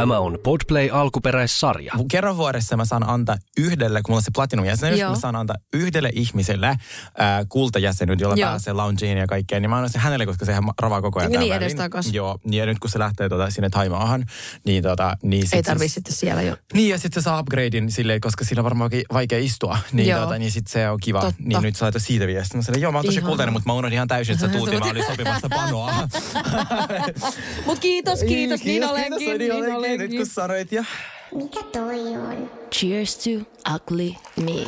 Tämä on Podplay alkuperäissarja. Kerran vuodessa mä saan antaa yhdelle, kun mulla on se platinum-jäsenyys, Joo. mä saan antaa yhdelle ihmiselle äh, kultajäsenyt, jolla Joo. pääsee loungeen ja kaikkeen, niin mä annan se hänelle, koska sehän ravaa koko ajan Niin, välin. edestakas. Joo, niin ja nyt kun se lähtee tota, sinne Taimaahan, niin, tota, niin sit Ei se- tarvitse sitten siellä jo. Niin, ja sitten se saa upgradein silleen, koska siinä on varmaan vaike- vaikea istua. Niin, Joo. tota, niin sitten se on kiva. Totta. Niin nyt sä laitat siitä viestiä. Mä sanoin, joo, mä oon tosi kultainen, mutta mä unohdin ihan täysin, että sä tuut ja mä olin sopimassa panoa. Mut kiitos, kiitos, niin olenkin, kiitos, niin Nyt olenkin. kun sanoit ja... Mikä toi on? Cheers to ugly me.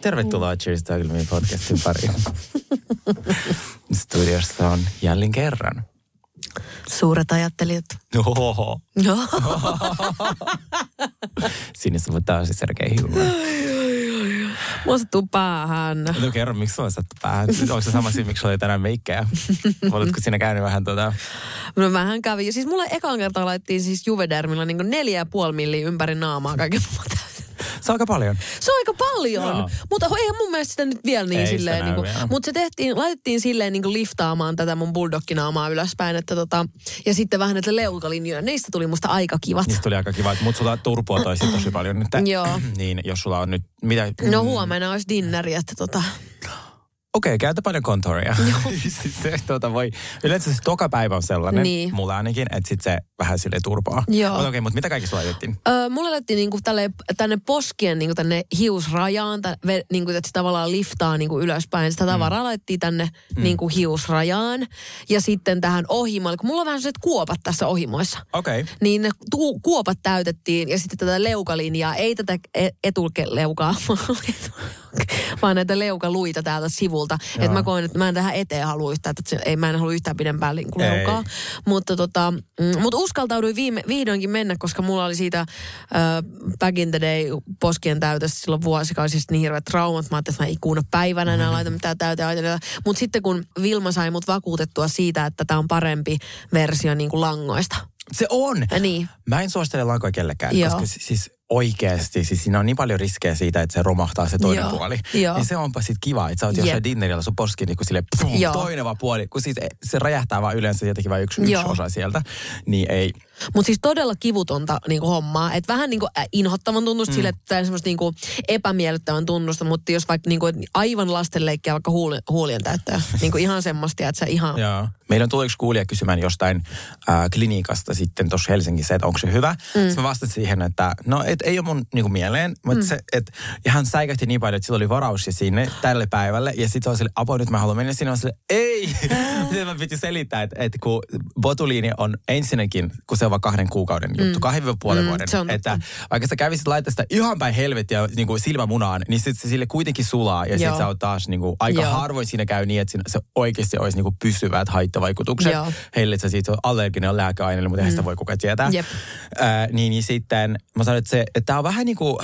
Tervetuloa Cheers to Ugly Me podcastin pariin. Studiossa on jälleen kerran. Suuret ajattelijat. Oho. Joo. Sinne sä voit taas Sergei Hilman. Mua sattuu päähän. No kerro, miksi sulla sattu päähän? Onko se sama syy, miksi sulla oli tänään meikkejä? Oletko siinä käynyt vähän tota... No vähän kävi. Siis mulle ekan kertaa laittiin siis Juvedermilla niin neljä ja puoli milliä ympäri naamaa kaiken muuta. Se on aika paljon. Se on aika paljon, mutta eihän mun mielestä sitä nyt vielä niin Ei silleen, niin kuin, mutta se tehtiin, laitettiin silleen niin kuin liftaamaan tätä mun bulldogginaamaa ylöspäin, että tota, ja sitten vähän näitä leukalinjoja, niistä tuli musta aika kivat. Niistä tuli aika kiva, mutta sulla turpua toisi tosi paljon nyt. Joo. niin, jos sulla on nyt, mitä... No huomenna olisi dinneri, että tota, Okei, okay, käytä paljon kontouria. siis se, tuota, voi, yleensä se toka päivä on sellainen, Niin. mulla ainakin, että sit se vähän sille turpaa. Joo. Mutta okei, okay, mutta mitä kaikki sulla laitettiin? Öö, mulle laitettiin niinku tälle, tänne poskien niinku tänne hiusrajaan, tä, ve, niinku, että se tavallaan liftaa niinku ylöspäin. Sitä tavaraa mm. laitettiin tänne mm. niinku hiusrajaan. Ja sitten tähän ohimoille, kun mulla on vähän sellaiset kuopat tässä ohimoissa. Okei. Okay. Niin ne tu- kuopat täytettiin ja sitten tätä leukalinjaa, ei tätä e- etulkeleukaa, vaan näitä leukaluita täältä sivulta. Että mä koen, että mä en tähän eteen halua yhtään, että ei, mä en halua yhtään pidempään niin leukaa. Mutta tota, mm, mut uskaltauduin viime, vihdoinkin mennä, koska mulla oli siitä äh, back in the day poskien täytössä silloin vuosikausista niin hirveät traumat. Mä ajattelin, että mä ikuuna päivänä enää laita mitään täyteen. Mutta sitten kun Vilma sai mut vakuutettua siitä, että tämä on parempi versio niin kuin langoista. Se on! Ja niin. Mä en suosittele lankoja kellekään, Joo. koska si- siis oikeasti, siis siinä on niin paljon riskejä siitä, että se romahtaa se toinen Joo. puoli. Joo. Niin se onpa sit kiva, että sä oot Jep. jossain dinnerillä, sun poski niin sille pum, toinen vaan puoli, kun siis se räjähtää vaan yleensä jotenkin vain yksi, yksi osa sieltä. Niin ei, Mutta siis todella kivutonta niinku hommaa. Että vähän niinku inhottavan tuntusta mm. sille, että semmoista niinku epämiellyttävän tunnusta, mutta jos vaikka niinku aivan lastenleikkiä vaikka huuli, huulien täyttää. niinku ihan semmoista, että sä ihan... Joo. Meillä on tullut yksi kuulija kysymään jostain äh, klinikasta sitten tuossa Helsingissä, että onko se hyvä. Mm. Sitten mä vastasin siihen, että no et, ei ole mun niinku, mieleen, mutta mm. se, et, ja hän säikähti niin paljon, että sillä oli varaus ja sinne tälle päivälle. Ja sitten se on sille, apo nyt mä haluan mennä sinne. Sille, ei! sitten mä piti selittää, että, että kun botuliini on ensinnäkin, kun se on kahden kuukauden juttu, mm. kahden puolen Mm, vuoden. että vaikka sä kävisit laittaa sitä ihan päin helvettiä niin kuin silmämunaan, niin sitten se sille kuitenkin sulaa. Ja sitten sä oot taas niin kuin, aika Joo. harvoin siinä käy niin, että se oikeasti olisi niin kuin pysyvät haittavaikutukset. Joo. Heille se siitä on allerginen lääkeaineelle, mutta eihän sitä voi kukaan tietää. Jep. Ää, niin, niin sitten mä sanoin, että, se, että tämä on vähän niin kuin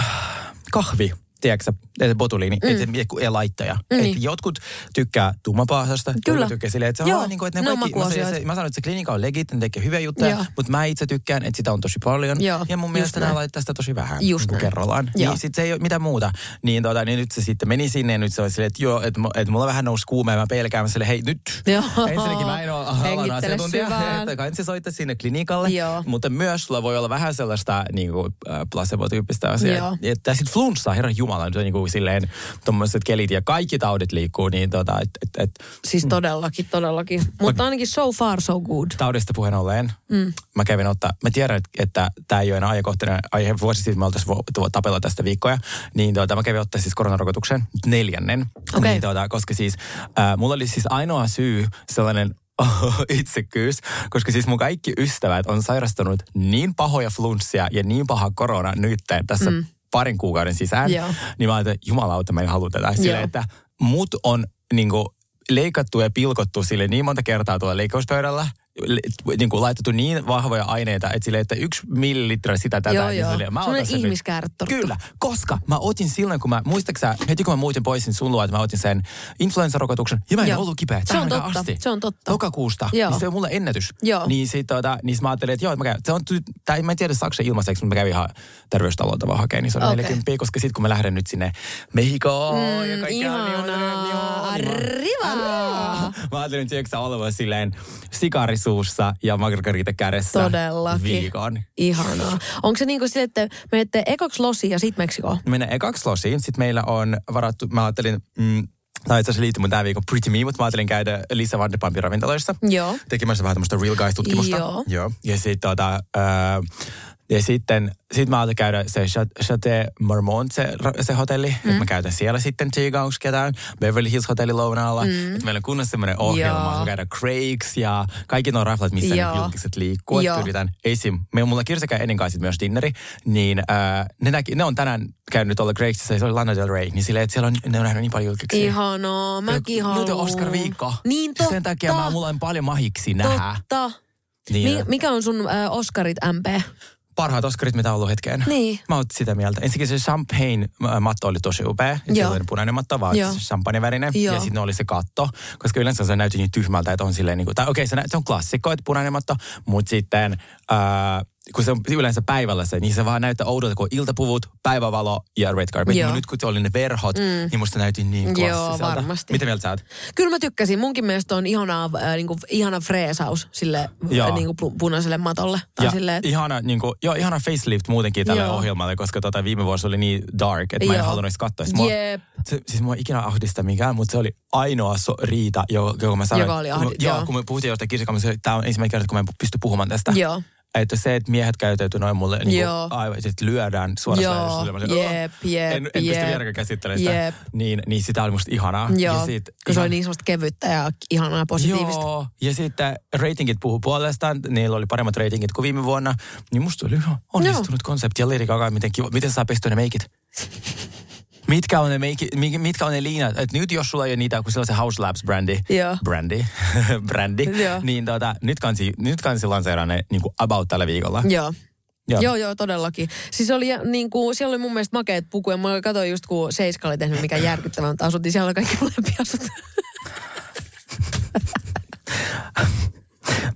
kahvi. Tiedätkö, että botuliini, mm. että se ja laittaja. Mm. Niin. Että jotkut tykkää tummapaasasta, Kyllä. jotkut tykkää silleen, että se on Joo, niin kuin, että ne ne kaikki, mä, makuasioita. se, mä sanoin, että se klinika on legit, ne tekee hyviä juttuja, mutta mä itse tykkään, että sitä on tosi paljon. Joo, ja mun mielestä nämä laittaa sitä tosi vähän Just niin kerrallaan. Joo. Niin sitten se ei ole mitään muuta. Niin, tota, niin nyt se sitten meni sinne ja nyt se oli silleen, että joo, että, että mulla vähän nousi kuume ja mä pelkään. Mä silleen, hei nyt. Joo. Ensinnäkin mä en ole alan asiantuntija, että kai se soittaa sinne klinikalle. Joo. Mutta myös sulla voi olla vähän sellaista niin kuin, äh, placebo-tyyppistä asiaa. Joo. Että sitten flunssa, herran jumala, nyt on niin kuin silleen tommoset kelit ja kaikki taudit liikkuu, niin tota, et, et, et, Siis todellakin, todellakin. Mutta ainakin so far so good. taudista puheen ollen, mm. mä kävin ottaa, mä tiedän, että, että tämä ei ole enää ajankohtainen aihe, vuosi sitten me oltaisiin tapella tästä viikkoja, niin tuota, mä kävin ottaa siis koronarokotuksen neljännen, Okei. niin, tuota, koska siis äh, mulla oli siis ainoa syy sellainen itsekkyys, koska siis mun kaikki ystävät on sairastanut niin pahoja flunssia ja niin paha korona nyt tässä mm. Parin kuukauden sisään, Joo. niin mä ajattelin, että jumalauta, mä en halua tätä. Silleen, Joo. että mut on niinku leikattu ja pilkottu sille niin monta kertaa tuolla leikkauspöydällä, niin kuin laitettu niin vahvoja aineita, että sille, että yksi millilitra sitä tätä. Joo, niin joo. se oli- mä otan sen. Kyllä, koska mä otin silloin, kun mä, muistaaksä, heti kun mä muutin pois, niin sun luo, että mä otin sen influenssarokotuksen, ja mä en Joo. ollut kipeä. Se on totta, Asti. se on totta. Lokakuusta. Joo. Niin se on mulle ennätys. Joo. Niin sit, tota, niin mä ajattelin, että joo, että mä käyn. Se on, tai mä en tiedä saako se ilmaiseksi, mutta mä kävin ihan terveystalolta vaan hakemaan, niin se on okay. 40, koska sit kun mä lähden nyt sinne Mehikoon Mm, ja kaikkea, ihanaa. niin, Arriva. Mä ajattelin, että sä olevan silleen sikarisuussa ja margarita kädessä Todellakin. viikon. Ihanaa. Onko se niin kuin sille, että menette ekoksi losiin ja sitten Meksikoon? Mennään ekaksi losiin. Sitten meillä on varattu, mä ajattelin, mm, tai itse asiassa liittyy mun tämän viikon Pretty Me, mutta mä ajattelin käydä Lisa Vanderpumpin ravintoloissa. Joo. Tekemässä vähän tämmöistä Real Guys-tutkimusta. Joo. Joo. Ja sitten tota, ää, ja sitten sit mä ajattelin käydä se Chat- Chateau Marmont, se, se hotelli. Mm. Että mä käytän siellä sitten Chicagoksi ketään. Beverly Hills hotelli lounaalla. Mm. Että meillä on kunnossa semmoinen ohjelma. Joo. Mä käydä Craigs ja kaikki nuo raflat, missä Joo. ne julkiset liikkuu. Joo. yritän esim. Me mulla Kirsekä ennen kanssa myös dinneri. Niin ää, ne, näki, ne on tänään käynyt tuolla Craigsissa se oli Lana Del Rey. Niin silleen, että siellä on, ne on nähnyt niin paljon julkiksi. Ihanaa, mäkin haluan. Nyt on Oscar-viikko. Niin totta. Sen takia mä, mulla on paljon mahiksi nähdä. Totta. Niin, Mi- mikä on sun äh, Oscarit MP? Parhaat Oscarit, mitä on ollut hetkeen. Niin. Mä oon sitä mieltä. Ensinnäkin se champagne-matto oli tosi upea. Oli punainen matto, vaan Joo. champagnevärinen. Joo. Ja sitten oli se katto, koska yleensä se näytti niin tyhmältä, että on silleen, niin kuin, tai okei, se, nä- se on klassikko, että punainen matto, mutta sitten ää, kun se on yleensä päivällä se, niin se vaan näyttää oudolta, kun iltapuvut, päivävalo ja red carpet. Joo. Mutta nyt kun oli ne verhot, mm. niin musta näytti niin Joo, klassiselta. varmasti. Mitä mieltä sä oot? Kyllä mä tykkäsin. Munkin mielestä on ihanaa, äh, niinku, ihana freesaus sille Joo. äh, niinku, pu- punaiselle matolle. Tai Ja silleen, että- ihana, niin kuin, joo, ihana facelift muutenkin tälle Joo. ohjelmalle, koska tota, viime vuosi oli niin dark, että mä en Joo. halunnut edes katsoa. Siis mua- Jep. Se, siis mua ikinä ahdista mikään, mutta se oli ainoa so, riita, joka, joka mä sanoin. Joka oli kun mä- ahdi- Joo, joo. kun me puhuttiin jostain kirsikamassa, tämä on ensimmäinen kerta, kun mä en pysty puhumaan tästä. Joo. Että se, että miehet käytäytyy noin mulle niin Joo. aivan, että lyödään suoraan Joo, olin, jep, jep, En, en pysty jep, vieläkään käsittelemään sitä. jep. Niin, niin sitä oli musta ihanaa. Joo, Ja sit, kun se ihan- oli niin semmoista kevyttä ja ihanaa ja positiivista. Joo, ja sitten ratingit puhuu puolestaan. Niillä oli paremmat ratingit kuin viime vuonna. Niin musta oli onnistunut konsepti. Ja Gaga, miten, kiva, miten saa pestyä ne meikit? Mitkä on ne, mitkä on ne liinat? Et nyt jos sulla ei ole niitä, kun sillä on se House Labs brändi, brändi, niin tota, nyt kansi, nyt kansi lanseeraa ne niin about tällä viikolla. Joo. Joo. Joo, joo, todellakin. Siis oli niin kuin, siellä oli mun mielestä makeet pukuja. Mä katsoin just, kun Seiska oli tehnyt mikä järkyttävän asut, niin siellä oli kaikki molempi asut.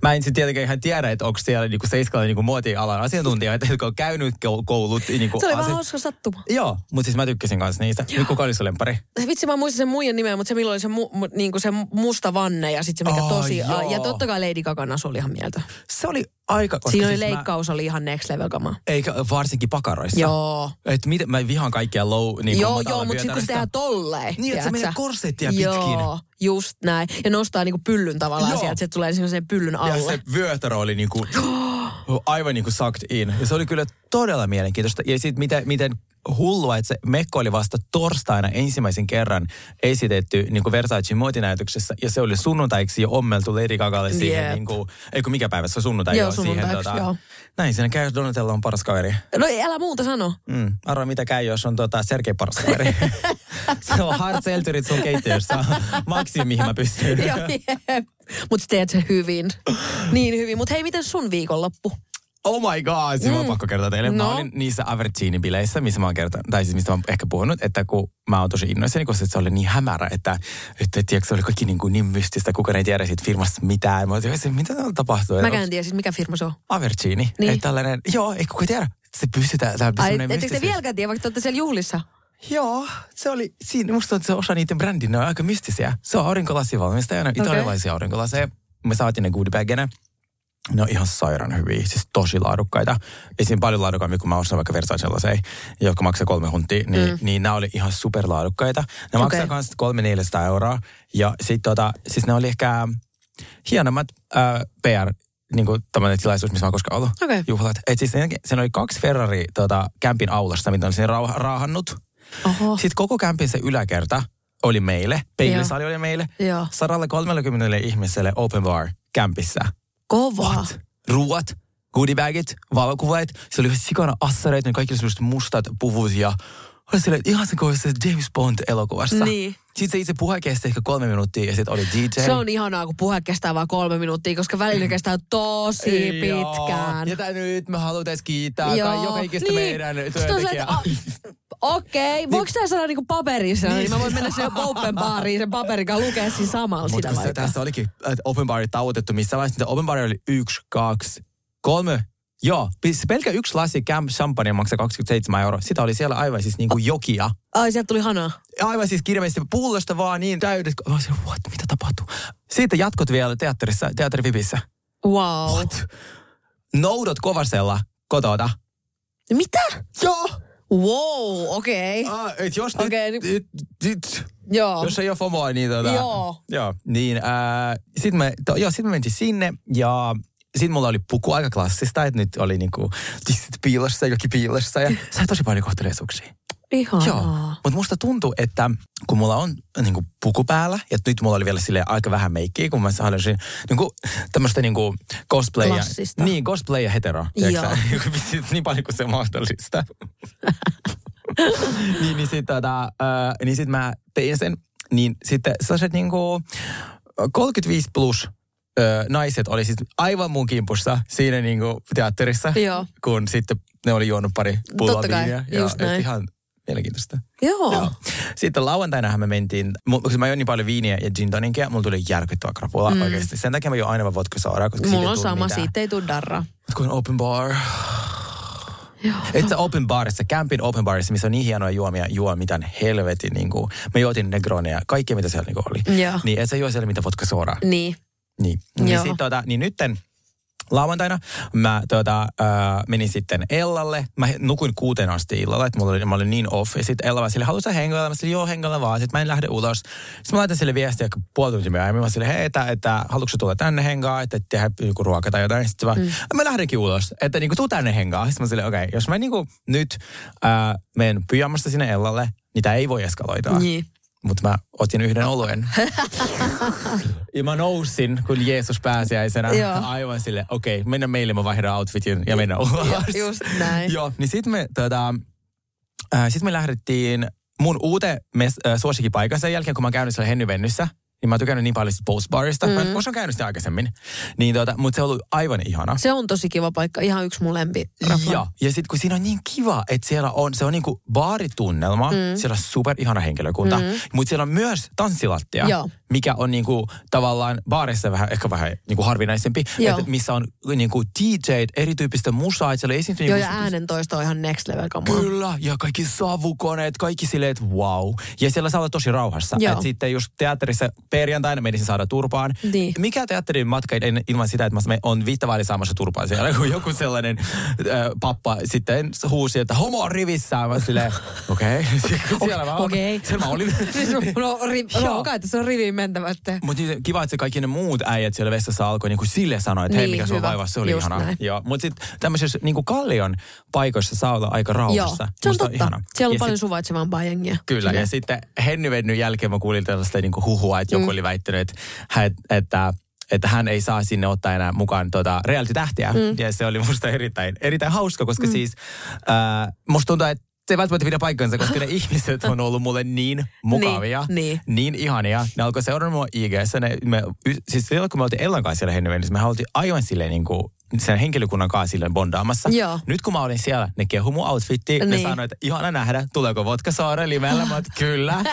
Mä en sitten tietenkään ihan tiedä, että onko siellä niinku Seiskalla niinku muotialan asiantuntijoita, jotka on käynyt kou- koulut. Niinku Se oli vähän ase- hauska sattuma. Joo, mutta siis mä tykkäsin kanssa niistä. Nyt kuka oli sun lempari? Vitsi, mä muistan sen muijan nimeä, mutta se milloin oli se, mu, mu, niin kuin se musta vanne ja sitten se mikä Oh, tosi... joo. Ja totta kai Lady Gagan asu oli ihan mieltä. Se oli aika... Siinä oli siis leikkaus, oli ihan next level kamaa. Mä, eikä varsinkin pakaroissa. Joo. Et miten, mä vihaan kaikkia low... Niin joo, joo, mutta sitten kun se tehdään tolleen. Niin, että se menee korsettia pitkin. Joo, just näin. Ja nostaa niinku pyllyn tavallaan Joo. sieltä, se tulee sen pyllyn Ja alle. se vyötärö oli niinku, aivan niinku sucked in. Ja se oli kyllä todella mielenkiintoista. Ja sitten miten, miten hullua, että se Mekko oli vasta torstaina ensimmäisen kerran esitetty niin kuin Versace muotinäytöksessä. Ja se oli sunnuntaiksi jo ommeltu Lady Gagalle siihen, Jep. niin kuin, ei kun mikä päivä, se on sunnuntai Joo, jo siihen. tota, joo. Näin, siinä käy, Donatella on paras kaveri. No ei, älä muuta sano. Mm. Arvaa mitä käy, jos on tota Sergei paras kaveri. se on hard seltzerit sun keittiössä. Maksimi, mihin mä pystyn. Joo, jep. Mutta teet se hyvin. Niin hyvin. Mutta hei, miten sun viikonloppu? Oh my god, siinä mm. on pakko kertoa teille. No. Mä olin niissä Avertini-bileissä, missä mä oon kertonut, tai siis mistä mä oon ehkä puhunut, että kun mä oon tosi innoissani, koska se oli niin hämärä, että, että tiedätkö, se oli kaikki niin, kuin niin mystistä, kukaan ei tiedä siitä firmasta mitään. Mä olin, mitä täällä tapahtuu? Mä en tiedä siis, mikä firma se on. Avertini. Niin. Että tällainen, joo, ei kukaan tiedä. Se pystytään, täällä Ai, semmoinen ettekö te vieläkään tiedä, vaikka te olette siellä juhlissa? Joo, se oli, siinä musta että se osa niiden brändin, ne on aika mystisiä. Se on aurinkolasivalmistaja, ne on italialaisia aurinkolaseja. Me saatiin ne goodiebagina. Ne on ihan sairaan hyviä, siis tosi laadukkaita. Esim. paljon laadukkaampia, kun mä ostan vaikka Versace laseja, jotka maksaa kolme huntia, niin, mm. niin nämä oli ihan superlaadukkaita. Ne maksaa Okei. kans kolme 400 euroa. Ja sit tota, siis ne oli ehkä hienommat äh, PR niin kuin tämmöinen tilaisuus, missä mä oon koskaan ollut. Okei. Juhlat. Et siis siinä, siinä oli kaksi Ferrari tota, kämpin aulassa, mitä on siinä rauha, raahannut. Oho. Sitten koko kämpin se yläkerta oli meille, peilisali oli meille, Joo. 130 ihmiselle open bar kämpissä. Kova. What? Ruuat, goodiebagit, valokuvat. Se oli sikana assareita, ne kaikki sellaiset mustat puvut ja Oli silleen, ihan se kuin se James Bond-elokuvassa. Niin. Sitten se itse puhe kesti ehkä kolme minuuttia ja sitten oli DJ. Se on ihanaa, kun puhe kestää vain kolme minuuttia, koska välillä kestää tosi Joo. pitkään. Ja tää nyt me halutais kiittää Joo. joka ikistä meidän Sitten on se, työntekijää. että, Okei, okay. voiko tää saada niinku paperissa, niin. niin mä voin mennä sen open bariin sen paperin kanssa lukea siinä samalla Mutta sitä vaikka. tässä olikin, open bar tauotettu, missä vaiheessa open bar oli yksi, kaksi, kolme, Joo, pelkä yksi lasi Camp Champagne maksaa 27 euroa. Sitä oli siellä aivan siis niinku jokia. Ai, sieltä tuli hanaa. Aivan siis kirjaimellisesti pullosta vaan niin täydet. Mä olisin, what, mitä tapahtuu? Siitä jatkot vielä teatterissa, teatterivipissä. Wow. What? Noudot kovasella kotota. Mitä? Joo! Wow, okei. Okay. Ah, et jos nyt, Okei, nyt, niin- nyt, Joo. jos ei ole FOMOa, niin tota... Joo. Joo. Niin, äh, sitten me, to, joo, sit me mentiin sinne ja sitten mulla oli puku aika klassista, että nyt oli niinku tissit piilossa, joki piilossa ja sai tosi paljon kohteleisuuksia. Ihanaa. Joo, mutta musta tuntuu, että kun mulla on niinku puku päällä, ja nyt mulla oli vielä sille aika vähän meikkiä, kun mä haluaisin niinku, tämmöistä niinku cosplayia. Klassista. Niin, cosplay ja hetero. Joo. sä? niin paljon kuin se mahdollista. niin, niin sitten tota, äh, niin sit mä tein sen. Niin sitten sellaiset niinku 35 plus ö, naiset oli siis aivan mun kimpussa siinä niinku teatterissa, Joo. kun sitten ne oli juonut pari pulloa viiniä. just et näin. Ihan mielenkiintoista. Joo. Joo. Sitten lauantainahan me mentiin, koska mä join niin paljon viiniä ja gin tonicia, mulla tuli järkyttävä krapula mm. oikeasti. Sen takia mä join aina vaan vodka sodaa, koska Mulla on sama, mitään. siitä ei tule darraa. Mut kun open bar. Et sä open barissa, campin open barissa, missä on niin hienoja juomia, juo mitään helvetin, niin kuin, me juotin negroneja, kaikkea mitä siellä niin oli. Joo. Niin et sä juo siellä mitä vodka sodaa. Niin. Niin, niin, Joo. sit, tota, niin nytten lauantaina mä tota, äh, menin sitten Ellalle. Mä nukuin kuuteen asti illalla, että mulla oli, mä olin niin off. Ja sitten Ella vaan sille, haluatko sä hengailla? Mä sanoin, joo, hengailla vaan. Sitten mä en lähde ulos. Sitten mä laitan sille viestiä puoli tuntia myöhemmin. Mä sille, hei, että, että haluatko tulla tänne hengaa, että tehdä joku ruoka tai jotain. Sitten vaan, mm. mä lähdenkin ulos, että niinku tuu tänne hengaa. Sitten mä sille, okei, okay, jos mä niinku nyt äh, menen pyjamasta sinne Ellalle, niin tää ei voi eskaloitua. Niin. Mutta mä otin yhden oluen. ja mä nousin, kun Jeesus pääsiäisenä. Joo. Aivan sille, okei, okay, mennä meille, mä vaihdan outfitin ja mennä ulos. Ju- just näin. Joo, niin sit me, tota, äh, sit me lähdettiin mun uuteen mes- äh, suosikkipaikkaan sen jälkeen, kun mä oon käynyt siellä Hennyvennyssä. Niin mä oon tykännyt niin paljon Post Barista. Mm. Mä en koskaan käynyt sitä aikaisemmin. Niin tota, mutta se on ollut aivan ihana. Se on tosi kiva paikka. Ihan yksi mun lempi. Ja, ja sitten kun siinä on niin kiva, että siellä on, se on niinku baaritunnelma, mm. siellä on super ihana henkilökunta, mm. mutta siellä on myös tanssilattia, Joo. Mikä on niinku tavallaan baarissa vähän, ehkä vähän niinku harvinaisempi, Joo. että missä on niinku DJ, erityyppistä musaa, että siellä esiintyy Joo, niinku ja äänentoisto on ihan next level kamaa. Kyllä, ja kaikki savukoneet, kaikki silleen, että wow. Ja siellä saa olla tosi rauhassa. Joo. Et sitten just teatterissa perjantaina menisin saada turpaan. Niin. Mikä teatterin matka ilman sitä, että mä on viittavaali saamassa turpaa siellä, kun joku sellainen äh, pappa sitten huusi, että homo on rivissään. Mä silleen, okei. Okay. siellä mä, Okei. siellä mä olin. No, ri, no kai, että se on riviin mentävä, että... Mutta niin, kiva, että se kaikki ne muut äijät siellä vessassa alkoi niin kuin sille sanoa, että hei, Niin, mikä sulla hyvä. vaivaa, se oli Just ihanaa. näin. Mutta sitten tämmöisessä niin kuin kallion paikoissa saa olla aika rauhassa. Joo, se on Musta totta. ihana. Siellä on Ja paljon sit- suvaitsevampaa jengiä. Kyllä, ja sitten Henny jälkeen mä kuulin tällaista niin kuin huhua, että joku Mm. oli väittänyt, että, hän- että että hän ei saa sinne ottaa enää mukaan tuota reality-tähtiä. Mm. Ja se oli musta erittäin, erittäin hauska, koska mm. siis äh, musta tuntuu, että se ei välttämättä pidä paikkansa, koska ne ihmiset on ollut mulle niin mukavia, Niin, niin. niin ihania. Ne alkoi seurata mua IGssä. Ne, me, siis silloin, kun me oltiin Ellan kanssa siellä Henny me oltiin aivan silleen niin kuin sen henkilökunnan kanssa silleen bondaamassa. Joo. Nyt kun mä olin siellä, ne kehu mun outfittiin. Ne Niin. sanoi, että ihana nähdä, tuleeko vodka saare limellä. Mä kyllä.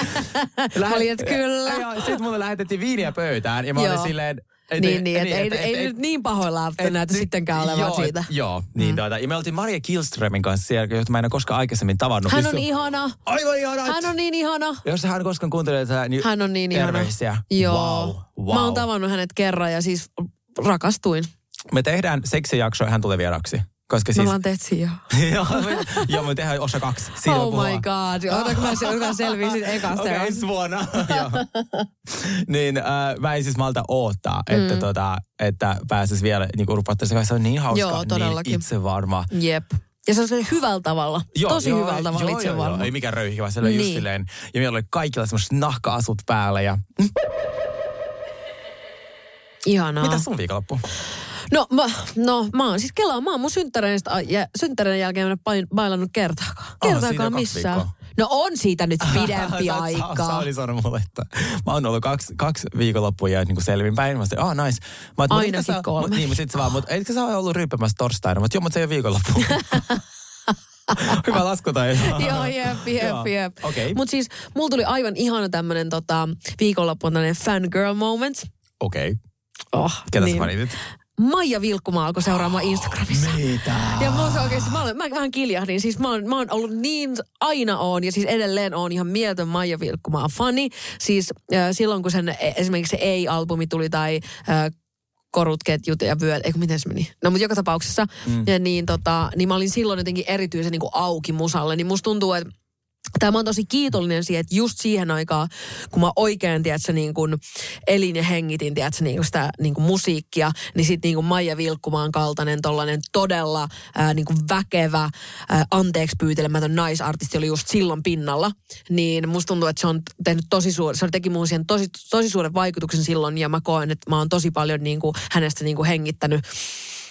Että kyllä. Sitten mulle lähetettiin viiniä pöytään ja mä olin Joo. silleen... Et, Niin, niin, että ei, ei nyt niin pahoillaan näytä sittenkään olevan joo, siitä. Joo, niin mm. tuota, ja me oltiin Maria Killströmin kanssa siellä, jota mä en ole koskaan aikaisemmin tavannut. Hän Niin on se ihana. Aivan ihana. Hän on niin ihana. Jos hän koskaan kuuntelee tätä, niin Hän on niin ihana. terveisiä. Joo. Wow, wow. Mä oon tavannut hänet kerran ja siis rakastuin. Me tehdään seksijakso ja hän tulee vieraksi. Koska siis... vaan teet siihen. joo, me, joo, me tehdään osa kaksi. Siitä Oh puhutaan. my god. Otanko mä se, joka selvii sit ekasta. Okei, Okay. ensi vuonna. Joo. niin äh, mä en siis malta odottaa, että, Mm. tota, että pääsis vielä niin urpattaisen kanssa. Se on niin hauska, Joo, todellakin. niin itsevarma. Jep. Ja se on se hyvällä tavalla. Tosi hyvällä tavalla joo, itse joo, joo, varma. ei mikään röyhki, vaan se oli just Niin. silleen. Ja meillä oli kaikilla semmoiset nahka-asut päällä. Ja, Ihanaa. mitä sun viikonloppu? No mä, no, mä oon siis kelaa. Mä oon mun synttäreistä, ja synttäreiden jälkeen en ole pain- bailannut kertaakaan. Kertaakaan kaksi missään. No on siitä nyt pidempi Sä- sä- aikaa. Sä oli sanonut mulle, että mä oon ollut kaksi, kaksi viikonloppua ja niin selvinpäin. Mä sanoin, ah nice. Mä, oon, Ainakin sä, kolme. Mut, niin, mutta sit sä vaan, mutta etkö sä ole ollut ryyppämässä torstaina? Mutta joo, mutta se ei ole viikonloppu. Hyvä lasku tai... Joo, jep, jep, jep. Okei. Mutta siis mulla tuli aivan ihana tämmönen tota, viikonloppuun tämmönen fangirl moment. Okei. Oh, Ketä niin. sä? Maija Vilkkumaa alkoi seuraamaan Instagramissa. Mitä? Ja mä, oon oikeasti, mä, olen, mä vähän kiljahdin. Siis mä oon, mä oon ollut niin, aina on ja siis edelleen on ihan mieltön Maija Vilkkumaa fani. Siis äh, silloin kun sen e- esimerkiksi se Ei-albumi tuli tai äh, korut, ketjut ja vyöt, eikö miten se meni? No mutta joka tapauksessa, mm. ja niin, tota, niin mä olin silloin jotenkin erityisen niin kuin auki musalle, niin musta tuntuu, että Tämä mä oon tosi kiitollinen siihen, että just siihen aikaan, kun mä oikein, tiedätkö, niin kuin elin ja hengitin, tiedätkö, niin kuin sitä niin kuin musiikkia, niin sitten niin Maija Vilkkumaan kaltainen tollainen todella ää, niin kuin väkevä, ää, anteeksi pyytelemätön naisartisti oli just silloin pinnalla. Niin musta tuntuu, että se on tehnyt tosi suuri, se teki mun siihen tosi, tosi suuren vaikutuksen silloin ja mä koen, että mä oon tosi paljon niin kuin hänestä niin kuin hengittänyt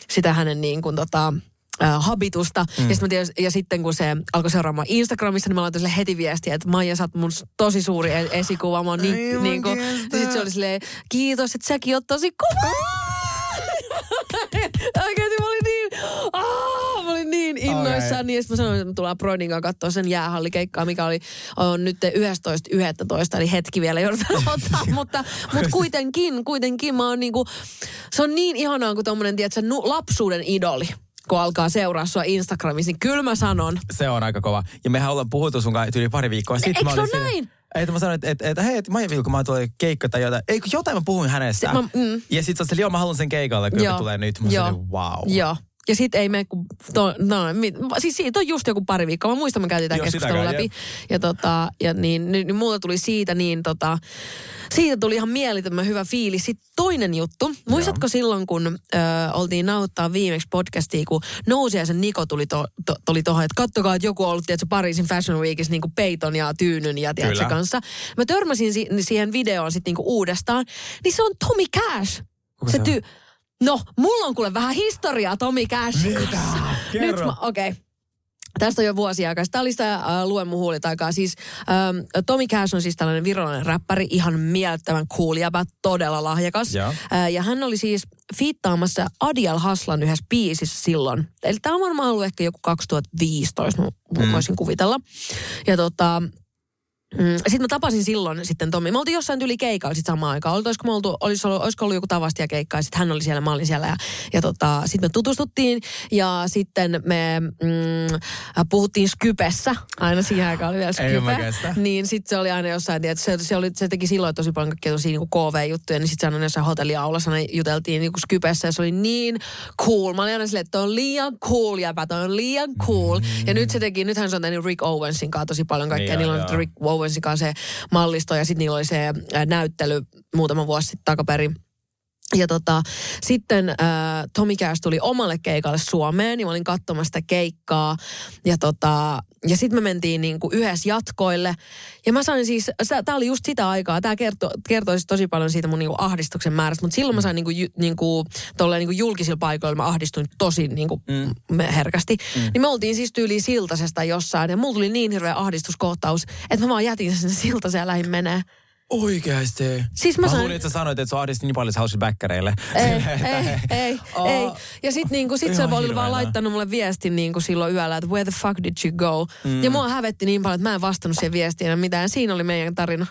sitä hänen niin kuin tota, äh, habitusta. Mm. Ja, sit mä tiedän, ja sitten kun se alkoi seuraamaan Instagramissa, niin mä laitoin sille heti viestiä, että Maija, sä oot mun tosi suuri e- esikuva. Mä oon niin, niin kuin, sit se oli silleen, kiitos, että säkin oot tosi kova. Oikeesti mä olin niin, aah, mä olin niin innoissaan. Okei. Niin, ja sit mä sanoin, että me tullaan Broidin kanssa katsoa sen jäähallikeikkaa, mikä oli on nyt 11.11. Eli hetki vielä joudutaan ottaa. mutta, mutta kuitenkin, kuitenkin mä oon niinku, se on niin ihanaa, kun tommonen, tiedätkö, lapsuuden idoli kun alkaa seuraa sua Instagramissa, niin kyllä mä sanon. Se on aika kova. Ja mehän ollaan puhuttu sun kanssa yli pari viikkoa sitten. eikö mä se ole näin? Että mä sanoin, että, että, että hei, että Maija Vilkkumaa tulee keikka tai jotain. Ei, kun jotain mä puhuin hänestä. Se- mä- mm. Ja sit sä oot, joo, mä haluan sen keikalle, kun joku tulee nyt. Mä Joo. sanoin, wow. Joo. Ja sit ei mene kun, to, no, mi, siis siitä on just joku pari viikkoa. Mä muistan, me käytiin tämän Joo, keskustelun läpi. Ja, tota, ja niin, niin, niin mulla tuli siitä niin tota, siitä tuli ihan mielettömän hyvä fiilis. Sitten toinen juttu. Muistatko silloin, kun ö, oltiin nauhoittaa viimeksi podcastia, kun Nousiaisen Niko tuli, to, to, tuli tuohon, että kattokaa, että joku on ollut tiedätkö, Pariisin Fashion Weekissä niin peiton ja tyynyn ja tiedätkö, Kyllä. kanssa. Mä törmäsin si- siihen videoon sitten niin uudestaan. Niin se on Tommy Cash. Kuka se se ty- No, mulla on kuule vähän historiaa Tommy Cashin kanssa. Nyt Kerro. mä, okei. Okay. Tästä on jo vuosia aikaa. Tämä oli sitä äh, Luen mun huulit aikaa. Siis ähm, Tommy Cash on siis tällainen virolainen räppäri, ihan mielettömän cool jäbä, todella lahjakas. Joo. Äh, ja hän oli siis fiittaamassa Adial Haslan yhdessä biisissä silloin. Eli tämä on varmaan ollut ehkä joku 2015, mä mm. voisin kuvitella. Ja tota, Mm, sitten mä tapasin silloin sitten Tommi. Me oltiin jossain yli keikalla sitten samaan aikaan. Olisiko, me oltu, olisi ollut, olisiko ollut joku tavastia keikka ja sitten hän oli siellä, mä olin siellä. Ja, ja tota, sitten me tutustuttiin ja sitten me mm, puhuttiin Skypessä. Aina siihen aikaan oli vielä Skype. Niin sitten se oli aina jossain, tiedät, se, se, oli, se teki silloin tosi paljon kaikkia tosi niin KV-juttuja. Niin sitten se aina jossain hotelliaulassa aina juteltiin niin Skypessä ja se oli niin cool. Mä olin aina silleen, että on liian cool jäpä, toi on liian cool. Ja nyt se teki, nythän se on tehnyt Rick Owensin kanssa tosi paljon kaikkea. Niin Niillä on, on joo. Owensin kanssa se mallisto ja sitten niillä oli se näyttely muutama vuosi sitten takaperin. Ja tota, sitten äh, Tommy Cash tuli omalle keikalle Suomeen, niin mä olin katsomassa sitä keikkaa. Ja, tota, ja sitten me mentiin niinku yhdessä jatkoille. Ja mä sain siis, tämä oli just sitä aikaa, tämä kertoi, kertoi siis tosi paljon siitä mun niinku ahdistuksen määrästä. Mutta silloin mä sain niinku, ju- niinku, tolleen niinku julkisilla paikoilla, mä ahdistuin tosi niinku mm. herkästi. Mm. Niin me oltiin siis tyyliin Siltasesta jossain. Ja mulla tuli niin hirveä ahdistuskohtaus, että mä vaan jätin sen sinne Siltaseen ja lähdin menee. Oikeasti. Siis mä mä sain- luulin, että sä sanoit, että sä ahdisti niin paljon, että sä halusit bäkkäreille. Ei, ei, ei, Aa, ei. Ja sit, niinku, sit se oli vaan laittanut mulle viestin niinku silloin yöllä, että where the fuck did you go? Mm. Ja mua hävetti niin paljon, että mä en vastannut siihen viestiin enää mitään. Siinä oli meidän tarina.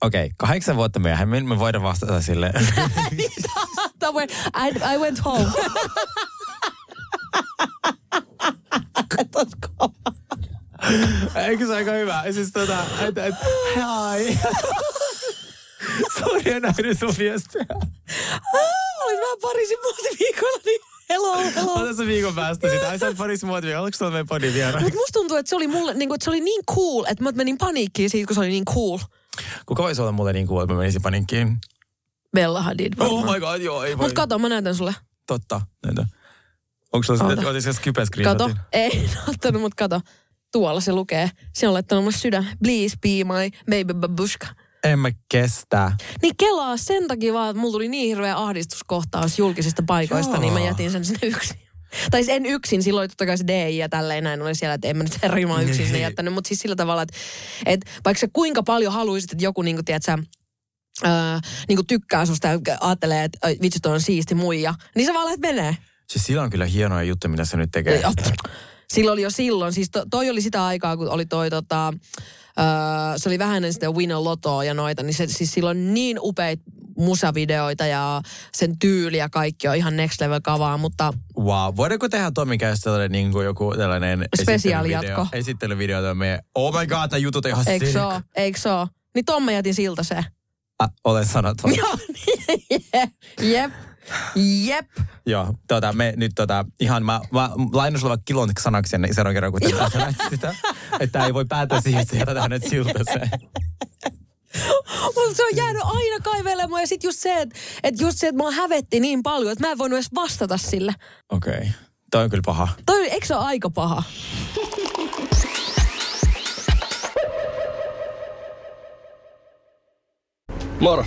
Okei, okay, kahdeksan vuotta myöhemmin me voidaan vastata sille. I, I went home. Eikö se aika hyvä? Siis tota, että et, hi. Sori, en nähnyt sun viestiä. Olit vähän Pariisin muotiviikolla, niin hello, hello. Ota se viikon päästä sitä. Ai sä oot parissa muotia. Oliko sulla meidän podin vieraan? Mutta musta tuntuu, että se oli mulle, niinku, että se oli niin cool, että mä menin paniikkiin siitä, kun se oli niin cool. Kuka voisi olla mulle niin cool, että mä menisin paninkkiin? Bella Hadid Oh my god, joo, ei voi. Mut kato, mä näytän sulle. Totta. Näytä. Onko sulla sitten, otin se skype Kato. Ei, en ottanut, mutta kato. Tuolla se lukee. Se on laittanut mulle sydän. Please be my baby babushka. En mä kestä. Niin kelaa sen takia vaan, että mulla tuli niin hirveä ahdistuskohtaus julkisista paikoista, Joo. niin mä jätin sen sinne yksin. Tai siis en yksin, silloin totta kai se DJ ja tälleen näin oli siellä, että en mä nyt Jumala yksin sinne Niin. jättänyt. Mutta siis sillä tavalla, että, että vaikka sä kuinka paljon haluaisit, että joku niinku, tiedät sä, Öö, niinku tykkää susta ja ajattelee, että "Ai, vitsi on siisti muija, niin sä vaan lähdet menee. Siis sillä on kyllä hienoja juttuja, mitä se nyt tekee. Silloin oli jo silloin, siis to, toi oli sitä aikaa, kun oli toi tota, öö, se oli vähän ennen sitä Win Lotoa ja noita, niin se, siis silloin niin upeita musavideoita ja sen tyyli ja kaikki on ihan next level kavaa, mutta Wow. Voidaanko tehdä Tomin kanssa tällainen niin kuin joku tällainen Spesiaalijatko. esittelyvideo? Esittelyvideo. että Me, oh my god, nämä jutut on ihan eikö sick. se oo? Eikö se? Niin Tomme jätin siltä se. Ah, olen sanoton. Joo, niin, jep, jep. Joo, tota, me nyt tota, ihan mä, mä lainaan sulla vaikka kilon sanaksi ennen seuraavan kerran, kun sanoit sitä, että ei voi päätä siihen, että jätetään hänet siltä se. Mutta se on jäänyt aina kaivelemaan ja sitten just se, että et just se, että mua hävetti niin paljon, että mä en voinut edes vastata sille. Okei, okay. toi on kyllä paha. Toi, eikö se ole aika paha? Moro,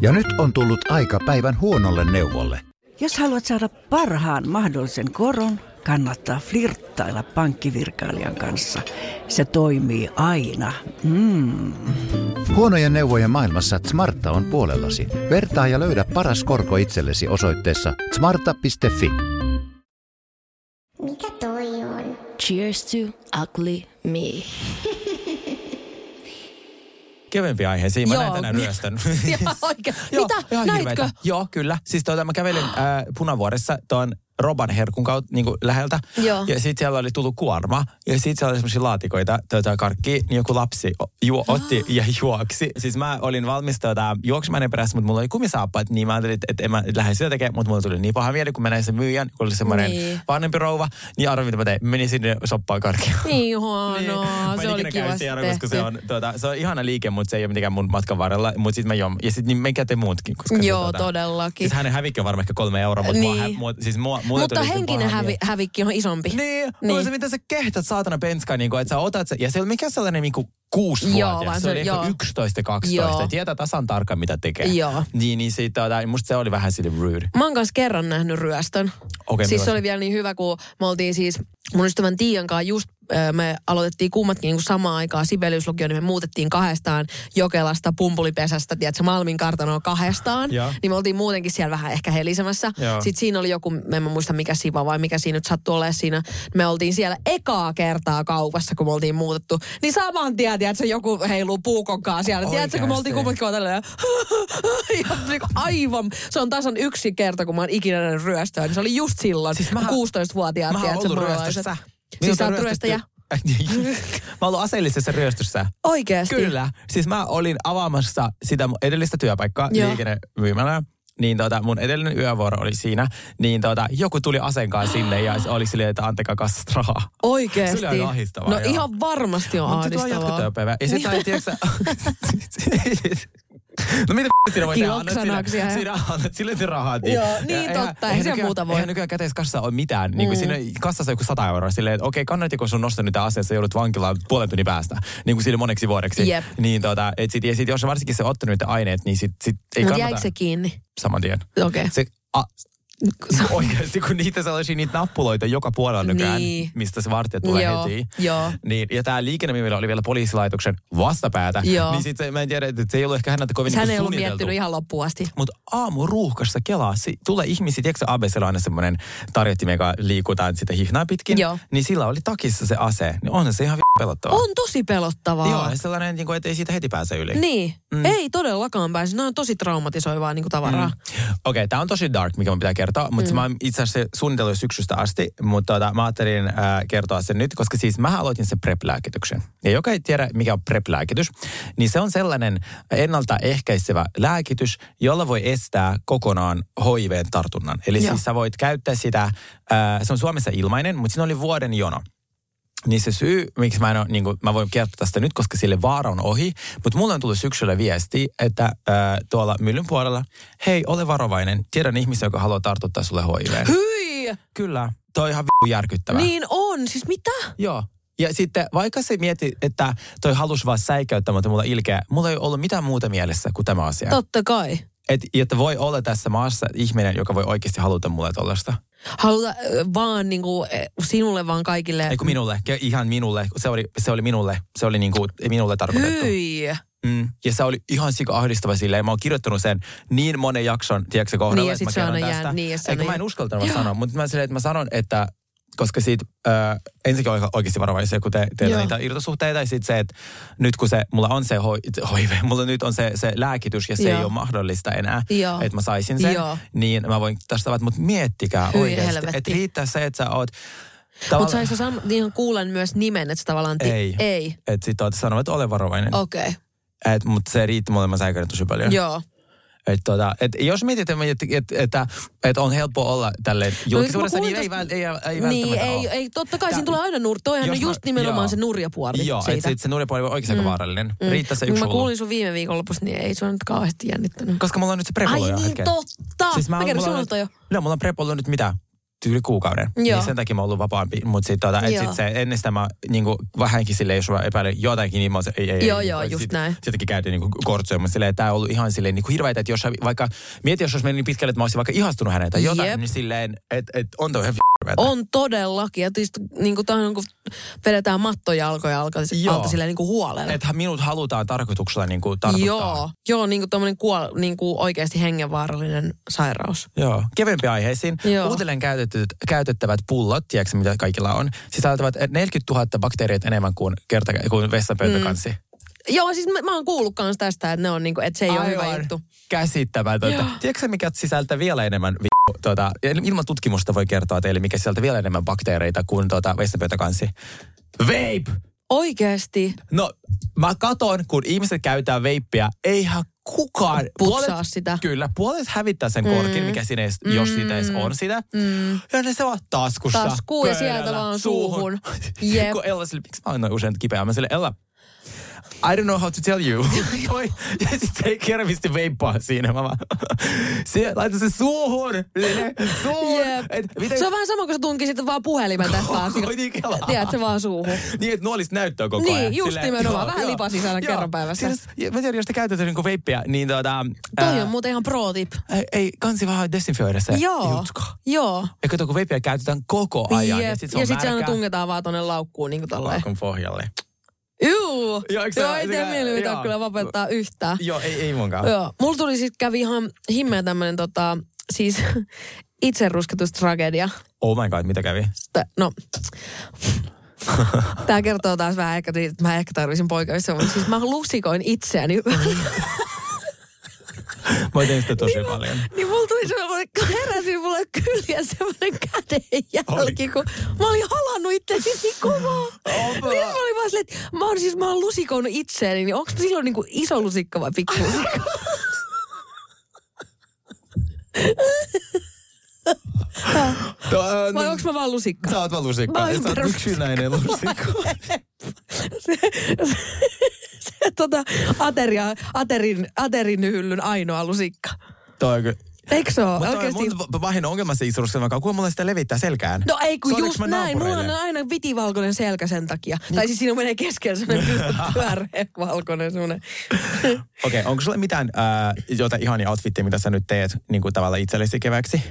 Ja nyt on tullut aika päivän huonolle neuvolle. Jos haluat saada parhaan mahdollisen koron, kannattaa flirttailla pankkivirkailijan kanssa. Se toimii aina. Mm. Huonojen neuvojen maailmassa Smarta on puolellasi. Vertaa ja löydä paras korko itsellesi osoitteessa smarta.fi. Mikä toi on? Cheers to ugly me. Kevempi aihe. Siinä mä Joo. näin tänään ryöstön. Ihan oikein. Joo, Mitä? ihan Näitkö? Joo, kyllä. Siis tuota, mä kävelin äh, Punavuoressa tuon Roban herkun kautta niin läheltä. Joo. Ja sitten siellä oli tullut kuorma. Ja sitten siellä oli semmoisia laatikoita, tuota, karkki, niin joku lapsi juo, otti ja juoksi. Siis mä olin valmis tuota, juoksemaan perässä, mutta mulla oli kumisaappaat, niin mä ajattelin, että, että en mä lähde sitä tekemään, mutta mulla tuli niin paha mieli, kun mä näin sen myyjän, kun oli semmoinen Niin. niin. vanhempi rouva, niin arvoin, mitä mä tein. Menin sinne soppaan karkkia. Niin huonoa, en se oli kiva siellä, koska se on, tuota, se on ihana liike, mutta se ei ole mitenkään mun matkan varrella. Mutta sitten mä juon. Ja sitten niin menkää te muutkin. Koska Joo, se, tuota, todellakin. Siis hänen hävikki on varmaan ehkä kolme euroa, mutta Niin. mua, mua, siis mua, Mutta henkinen hävi, hävikki on isompi. Niin, Niin. niin. se mitä sä kehtät saatana penskaa, niin kuin, että sä otat se, ja se ei ole mikään sellainen niin kuin Joo, kuusivuotias, vaan se, se- oli joo. ehkä 11 12 Joo. ja tietää tasan tarkkaan mitä tekee. Joo. Niin, niin siitä, tota, musta se oli vähän sille rude. Mä oon kanssa kerran nähnyt ryöstön. Okei, siis se oli vielä niin hyvä, kun me oltiin siis mun ystävän Tiian kanssa just, me aloitettiin kummatkin niin samaan aikaan Sibeliuslukio, niin me muutettiin kahdestaan Jokelasta pumpulipesästä, tiedätkö, Malmin kartanoa kahdestaan. Joo. Niin me oltiin muutenkin siellä vähän ehkä helisemässä. Joo. Sitten siinä oli joku, en mä muista mikä siva vai mikä siinä nyt sattui olemaan siinä. Me oltiin siellä ekaa kertaa kaupassa, kun me oltiin muutettu. Niin saman tien, tiedätkö, joku heiluu puukon kanssa siellä. Tiedätkö, kun me oltiin Oikeasti? kummatkin vaan tälleen, ja niinku aivan, se on tasan yksi kerta, kun mä oon ikinä nähnyt ryöstöä. Niin se oli just silloin, siis mähän- 16-vuotiaat. Mä oon ollut. Ryöstössä. Siis sä oot ryöstäjä? mä oon ollut aseellisessa ryöstössä. Oikeesti? Kyllä. Siis mä olin avaamassa sitä edellistä työpaikkaa Joo. liikennemyymälää. Niin tota, mun edellinen yövuoro oli siinä. Niin tota, joku tuli aseen kanssa sinne ja oli silleen, että antakaa kassasta rahaa. Oikeesti? Se oli aika ahdistavaa, No joo. ihan varmasti on Mutta se tuo ahdistavaa. jatkotyöpäivä. Ja sitten niin. tiedätkö sä- No mitä siinä voi tehdä? Annat ja- siinä annat sille rahat. Joo, Ja niin eihän- totta, eihän eihän muuta voi. Eihän nykyään käteiskassassa ole mitään. Niin kuin Mm. siinä kassassa on joku 100 euroa silleen, että okei, kannattiko sun nostaa niitä aseita, joudut vankilaan puolen tunnin päästä. Niin kuin sille moneksi vuodeksi. Jep. Niin tota, et sit, ja sit jos varsinkin se ottanut niitä aineet, niin sit, sit ei Mutta kannata jäikö se kiinni? saman tien. Okei. Se, a, oikeasti, kun niitä sellaisia niitä nappuloita joka puolella nykyään, Niin. mistä se vartija tulee Joo, heti. joo. Niin, ja tämä liikennemimillä oli vielä poliisilaitoksen vastapäätä. Joo. Niin sitten mä en tiedä, että se ei ollut ehkä häneltä kovin Hän niinku ei ollut miettinyt ihan loppuun asti. Mutta aamu ruuhkassa kelaa, si- tulee ihmisiä, tiedätkö ABCllä on aina semmoinen tarjottin, joka liikutaan sitä hihnaa pitkin. Joo. Niin sillä oli takissa se ase. Niin onhan se ihan pelottavaa. On tosi pelottavaa. Joo, sellainen, niin kuin, että ei siitä heti pääse yli. Niin. Mm. Ei todellakaan pääse. Nämä on tosi traumatisoivaa niin kuin tavaraa. Mm. Okei, okay, tämä on tosi dark, mikä mun pitää kertoa, mutta mm. mä oon itse asiassa suunnitellut syksystä asti, mutta tota, mä ajattelin äh, kertoa sen nyt, koska siis mä aloitin sen PrEP-lääkityksen. Ja joka ei tiedä, mikä on PrEP-lääkitys, niin se on sellainen ennaltaehkäisevä lääkitys, jolla voi estää kokonaan HIVn tartunnan. Eli Joo. siis sä voit käyttää sitä, äh, se on Suomessa ilmainen, mutta siinä oli vuoden jono. Niin se syy, miksi mä en ole, niin kuin, mä voin kertoa tästä nyt, koska sille vaara on ohi, mutta mulle on tullut syksyllä viesti, että äh, tuolla myllyn puolella, hei, ole varovainen, tiedän ihmisiä, joka haluaa tartuttaa sulle HIV. Hyi! Kyllä, toi on ihan v- järkyttävä. Niin on. Siis mitä? Joo. Ja sitten vaikka se mieti, että toi halusi vaan säikäyttää, mutta mulla ilkeä, mulla ei ollut mitään muuta mielessä kuin tämä asia. Totta kai. Et, että voi olla tässä maassa ihminen, joka voi oikeasti haluta mulle tollasta. Haluta vaan niin kuin, sinulle vaan kaikille. Ei kun minulle, ihan minulle. Se oli, se oli minulle, se oli niinku minulle tarkoitettu. Hyi. Mm. Ja se oli ihan sika ahdistava silleen. Mä oon kirjoittanut sen niin monen jakson, tiedätkö kohdalla, Niin, ja että mä kerron tästä. jää- niin, ja Eikä mä en uskaltanut sanoa, mutta mä, silleen, että mä sanon, että koska siitä, äh, ensinnäkin on oikeasti varovaisia, kun te, teillä Joo. niitä irtosuhteita, ja sitten se, että nyt kun se, mulla on se HIV, mulla nyt on se, se lääkitys, ja se Joo. ei ole mahdollista enää, Joo. että mä saisin sen, Joo. niin mä voin tästä vaan, mutta miettikää Hyi oikeasti, helvetti. että riittää se, että sä oot Mutta saiko sä sam- ihan kuulen myös nimen, että sä tavallaan... Ti- Ei. Ei. Että sit oot sanonut, että ole varovainen. Okei. Okay. Mutta se riitti mä säikärin tosi paljon. Joo. Et, tota, et, jos mietit, että, että, että, että, että on helppo olla tälleen julkisuudessa, No, niin mä ei, ei, ei, ei Niin, ei, ole. ei, totta kai Tää- siinä tulee aina nur... Toihan on mä- just nimenomaan joo. se nurjapuoli Joo, että siitä. sit se nurjapuoli on oikeasti aika vaarallinen. Mm. Riittää se Kun yksi Mä kuulin sun viime viikonlopussa, niin ei se on nyt kauheasti jännittänyt. Koska mulla on nyt se prepolo Ai niin, hetken. totta! Siis Mä oon- kerron nyt- jo. No, mulla on prepolo nyt mitä? Tyyli kuukauden. Joo. Niin sen takia mä oon ollut vapaampi. Mutta sitten tota, et sit se, ennen sitä mä niinku, vähänkin silleen, jos mä epäilen jotakin, niin mä oon se, ei, ei, Joo, ei. joo, Sit- just näin. Sittenkin käytiin niinku kortsoja, mutta silleen, tää on ollut ihan silleen niinku hirveitä, että jos vaikka, mieti jos olisi mennyt niin pitkälle, että mä olisin vaikka ihastunut häneen tai jotain, Jep. niin silleen, että et, on toi ihan hirveetä. On todellakin. Ja tietysti niin kuin, on, kun vedetään mattojalkoja alta, Joo. alta silleen niin kuin huolella. Että minut halutaan tarkoituksella niinku tartuttaa. Joo, joo niin kuin tommonen kuol, niin kuin oikeasti hengenvaarallinen sairaus. Joo. Kevyempi aiheisiin. Joo. Uudelleen käytetyt, käytettävät pullot, tiedätkö mitä kaikilla on, sisältävät 40 000 bakteereita enemmän kuin, kerta, kuin vessanpöytäkanssi. Mm. Joo, siis mä, mä oon kuullut kans tästä, että, ne on, niin kuin, että se ei ole hyvä juttu. käsittämätöntä. Joo. Tiedätkö mikä sisältää vielä enemmän vi- Tuota, ilman tutkimusta voi kertoa teille, mikä sisältää vielä enemmän bakteereita kuin tuota, vessanpöytäkanssi. Vape! Oikeesti. No, mä katon, kun ihmiset käyttää veippiä, eihän kukaan... Putsaa sitä. Kyllä, puolet hävittää sen korkin, mikä siinä edes, jos siitä edes on sitä. Mm. Ja ne se vaan taskussa. Taskuun ja sieltä vaan suuhun. Jep. kun Ella sille, miksi mä aina usein kipeä? Mä sille, Ella, I don't know how to tell you. Toi, ja sitten se kervisti veippaa siinä. Mä vaan, se, laita se suuhun. Suuhun. Jep. Et, miten, Se on vähän sama, kun sä tunkisit vaan puhelimen tästä. Koitin kelaa. Tiedät, se vaan suuhun. Niin, että nuolisi näyttöä koko Niin, ajan. just nimenomaan. Vähän lipasis aina kerran päivässä. Siis, mä tiedän, jos te käytätte niinku veippiä, niin tota... Toi ää, on muuten ihan pro tip. ei, ei, kansi vähän desinfioida se Joo. jutska. Joo. Ja kato, kun veippiä käytetään koko ajan. Jep. Ja sit se on ja sit se aina tungetaan vaan tonne laukkuun niin kuin tolleen. Laukun pohjalle. Juu. Joo, eikö Joo, ei tee mieli mitään joo. kyllä vapettaa yhtään. Joo, ei, ei munkaan. Joo. Mulla tuli siis kävi ihan himmeä tämmönen tota, siis itserusketustragedia. Oh my god, mitä kävi? Tä- No, Tämä kertoo taas vähän ehkä että mä ehkä tarvisin poikaystävän, mutta siis mä lusikoin itseäni. Mä tein sitä tosi paljon. niin mulla tuli semmoinen, heräsin mulle kyljä semmoinen kädenjälki, kun mä olin halannut itseäni niin kovaa. Niin mä olin vaan silleen, että mä oon siis, mä oon lusikoinut itseäni, niin onko silloin niinku iso lusikka vai pikku lusikka? To, äh, Vai onko mä vaan lusikka? Sä oot vaan lusikka. Mä oon Sä oot yksinäinen lusikka. se, se tota, ateria, aterin, aterin hyllyn ainoa lusikka. Toi on. Eikö se ole? Mutta Oikeasti. mun pahin ongelma se isuruskelma, vaikka kuinka mulla sitä levittää selkään. No ei kun just näin. Mulla on aina vitivalkoinen selkä sen takia. Tai siis siinä menee keskellä semmoinen pyöreä valkoinen semmoinen. Okei, onko sulla mitään äh, jotain ihania outfitteja, mitä sä nyt teet niin kuin tavallaan itsellesi keväksi?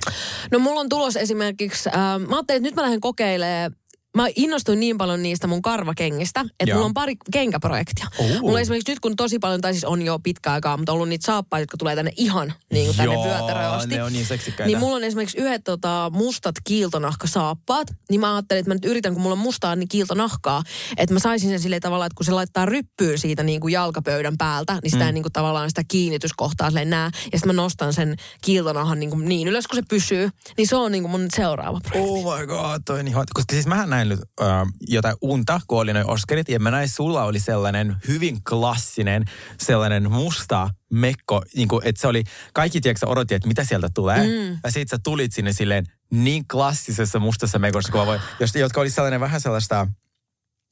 No mulla on tulos esimerkiksi, äh, mä ajattelin, että nyt mä lähden kokeilemaan mä innostuin niin paljon niistä mun karvakengistä, että mulla on pari kenkäprojektia. Ooh. Mulla esimerkiksi nyt kun tosi paljon, tai siis on jo pitkä aikaa, mutta on ollut niitä saappaita, jotka tulee tänne ihan niin kuin tänne Joo, vyötäröön asti. ne on niin seksikkäitä. Niin mulla on esimerkiksi yhdet tota, mustat kiiltonahkasaappaat. Niin mä ajattelin, että mä nyt yritän, kun mulla on mustaa niin kiiltonahkaa, että mä saisin sen silleen tavallaan, että kun se laittaa ryppyyn siitä niin kuin jalkapöydän päältä, niin sitä mm. ei niin kuin tavallaan sitä kiinnityskohtaa silleen näe. Ja sitten mä nostan sen kiiltonahan niin, kuin niin ylös, kun se pysyy. Niin se on niin kuin mun seuraava projekti. Oh my god, toi on niin hot. Koska siis mähän näin nyt äh, jotain unta, kun oli noin Oscarit, ja mä näin, sulla oli sellainen hyvin klassinen, sellainen musta mekko, niin kuin, että se oli, kaikki tiedätkö, odotti, että mitä sieltä tulee, mm. ja sit sä tulit sinne silleen niin klassisessa mustassa mekossa, kun voi, jos, jotka oli sellainen vähän sellaista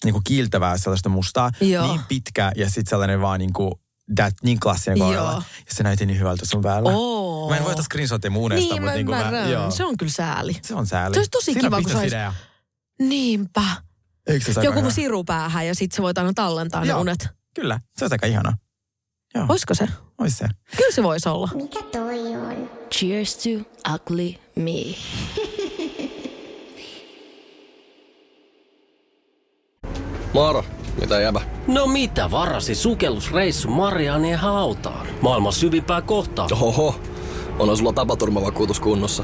niin kuin kiiltävää sellaista mustaa, Joo. niin pitkä, ja sitten sellainen vaan niin kuin, that, niin klassinen kohdalla. Ja se näytti niin hyvältä sun päällä. Oo. Mä en voi ottaa screenshotia mun unesta, Niin, mutta mä niin kuin mä, joo. Se on kyllä sääli. Se on sääli. Se olisi tosi Siinä kiva, kun business sais- idea. Niinpä. Eikö se Joku hyvä? siru päähän ja sitten se voit aina tallentaa ne Joo. unet. Kyllä, se olisi aika ihana. Joo, Olisiko se? ois se. Kyllä se voisi olla. Mikä toi on? Cheers to ugly me. Moro, mitä jäbä? No mitä varasi sukellusreissu Marianien hautaan? Maailman syvimpää kohtaa. Oho, onhan sulla tapaturmavakuutus kunnossa.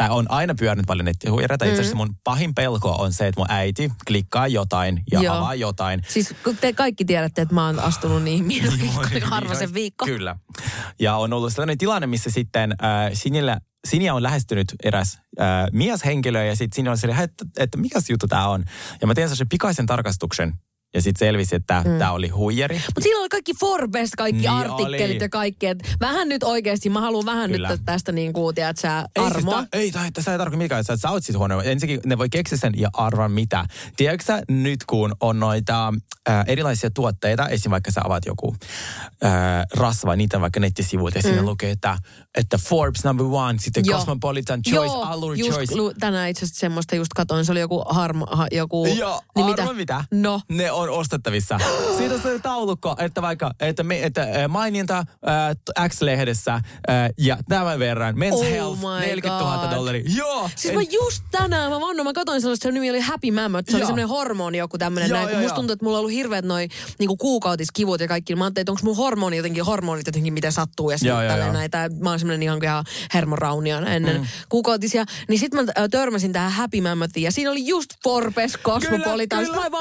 tai on aina pyörinyt paljon nettihuijareita. Itse asiassa mun pahin pelko on se, että mun äiti klikkaa jotain ja Joo. avaa jotain. Siis kun te kaikki tiedätte, että mä oon astunut niihin miinoihin harvasen viikko. Kyllä. Ja on ollut sellainen tilanne, missä sitten äh, Sinillä, Sinia on lähestynyt eräs äh, mieshenkilö ja sitten Sinja on silleen, että, että mikäs juttu tämä on. Ja mä tein sellaisen pikaisen tarkastuksen ja sitten selvisi, että mm. tämä oli huijari. Mutta siinä oli kaikki Forbes, kaikki Niin artikkelit oli. ja kaikki. Et vähän nyt oikeasti, mä haluan vähän Kyllä. nyt tästä niin kuin, tiedät sä, Ei, armoa. siis tää, ei, tai tässä ei tarkoita mikään, että sä oot siis huono. Ensinnäkin ne voi keksiä sen ja arvaa mitä. Tiedätkö sä nyt, kun on noita äh, erilaisia tuotteita, esim. vaikka sä avaat joku äh, rasva, niitä on vaikka nettisivuilta, ja siinä lukee, että, että Forbes number one, sitten Joo. Cosmopolitan Choice, Joo, Allure just, Choice. Lu, tänään itse asiassa semmoista just katoin, se oli joku harma, ha, joku... Joo, niin arva mitä? No. Ne on ostettavissa. Siitä on se taulukko, että vaikka että, me, että maininta äh, X-lehdessä äh, ja tämän verran. Men's Oh Health, my 40 000 God. dollaria. Joo. Siis en- mä just tänään, mä vannon, mä katsoin sellaista, se nimi oli Happy Mammoth. Se oli semmoinen hormoni joku tämmönen Joo, näin. Joo, musta tuntuu, että mulla on ollut hirveät noi niinku kuukautiskivut ja kaikki. Mä ajattelin, että onko mun hormoni jotenkin, hormonit jotenkin miten sattuu ja sitten tälleen. Tää, mä oon semmoinen ihan, ihan hermoraunia ennen mm. kuukautisia. Niin sitten mä törmäsin tähän Happy Mammothiin ja siinä oli just Forbes, Cosmopolitan. Kyllä, Sitten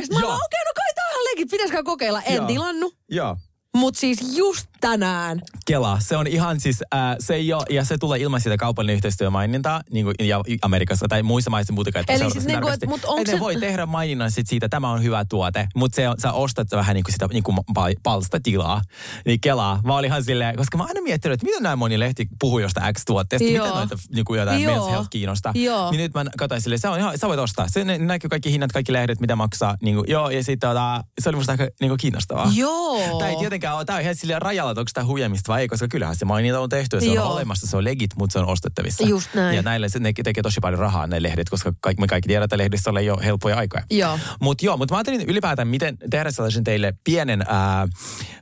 Vogue. Sitten mä vaan, okei, no kai tää on legit. Pitäisikö kokeilla? En Joo. tilannut. Joo. Mut siis just tänään. Kela, se on ihan siis, äh, se ei ole, ja se tulee ilman sitä kaupallinen yhteistyömainintaa, niin kuin ja Amerikassa tai muissa maissa muutenkaan. että Eli siis niinku, tarkasti. et- mut onko se- voi tehdä maininnan sit siitä, tämä on hyvä tuote, mutta se on, sä ostat vähän niin kuin sitä niin kuin pa- palstatilaa. Niin Kelaa, mä olin ihan silleen, koska mä aina miettinyt, että miten näin moni lehti puhuu jostain X-tuotteesta, Joo. miten noita niin kuin jotain Joo. Men's Health kiinnostaa. Joo. Niin nyt mä katsoin silleen, se on ihan, sä voit ostaa. Se näkyy kaikki hinnat, kaikki lehdet, mitä maksaa. Niin kuin, joo, ja sitten tota, se oli musta aika niin kuin kiinnostavaa. Joo. Ei tietenkään ole, tämä on ihan silleen rajalla, että onko tämä huijamista vai ei, koska kyllähän se maininta on tehty ja se Joo. on olemassa, se on legit, mutta se on ostettavissa. Just näin. Ja näille se, ne tekee tosi paljon rahaa ne lehdet, koska kaikki, me kaikki tiedetään, että lehdissä ei ole helppoja aikoja. Joo. Mutta joo, mutta mä ajattelin ylipäätään, miten tehdä sellaisen teille pienen ää,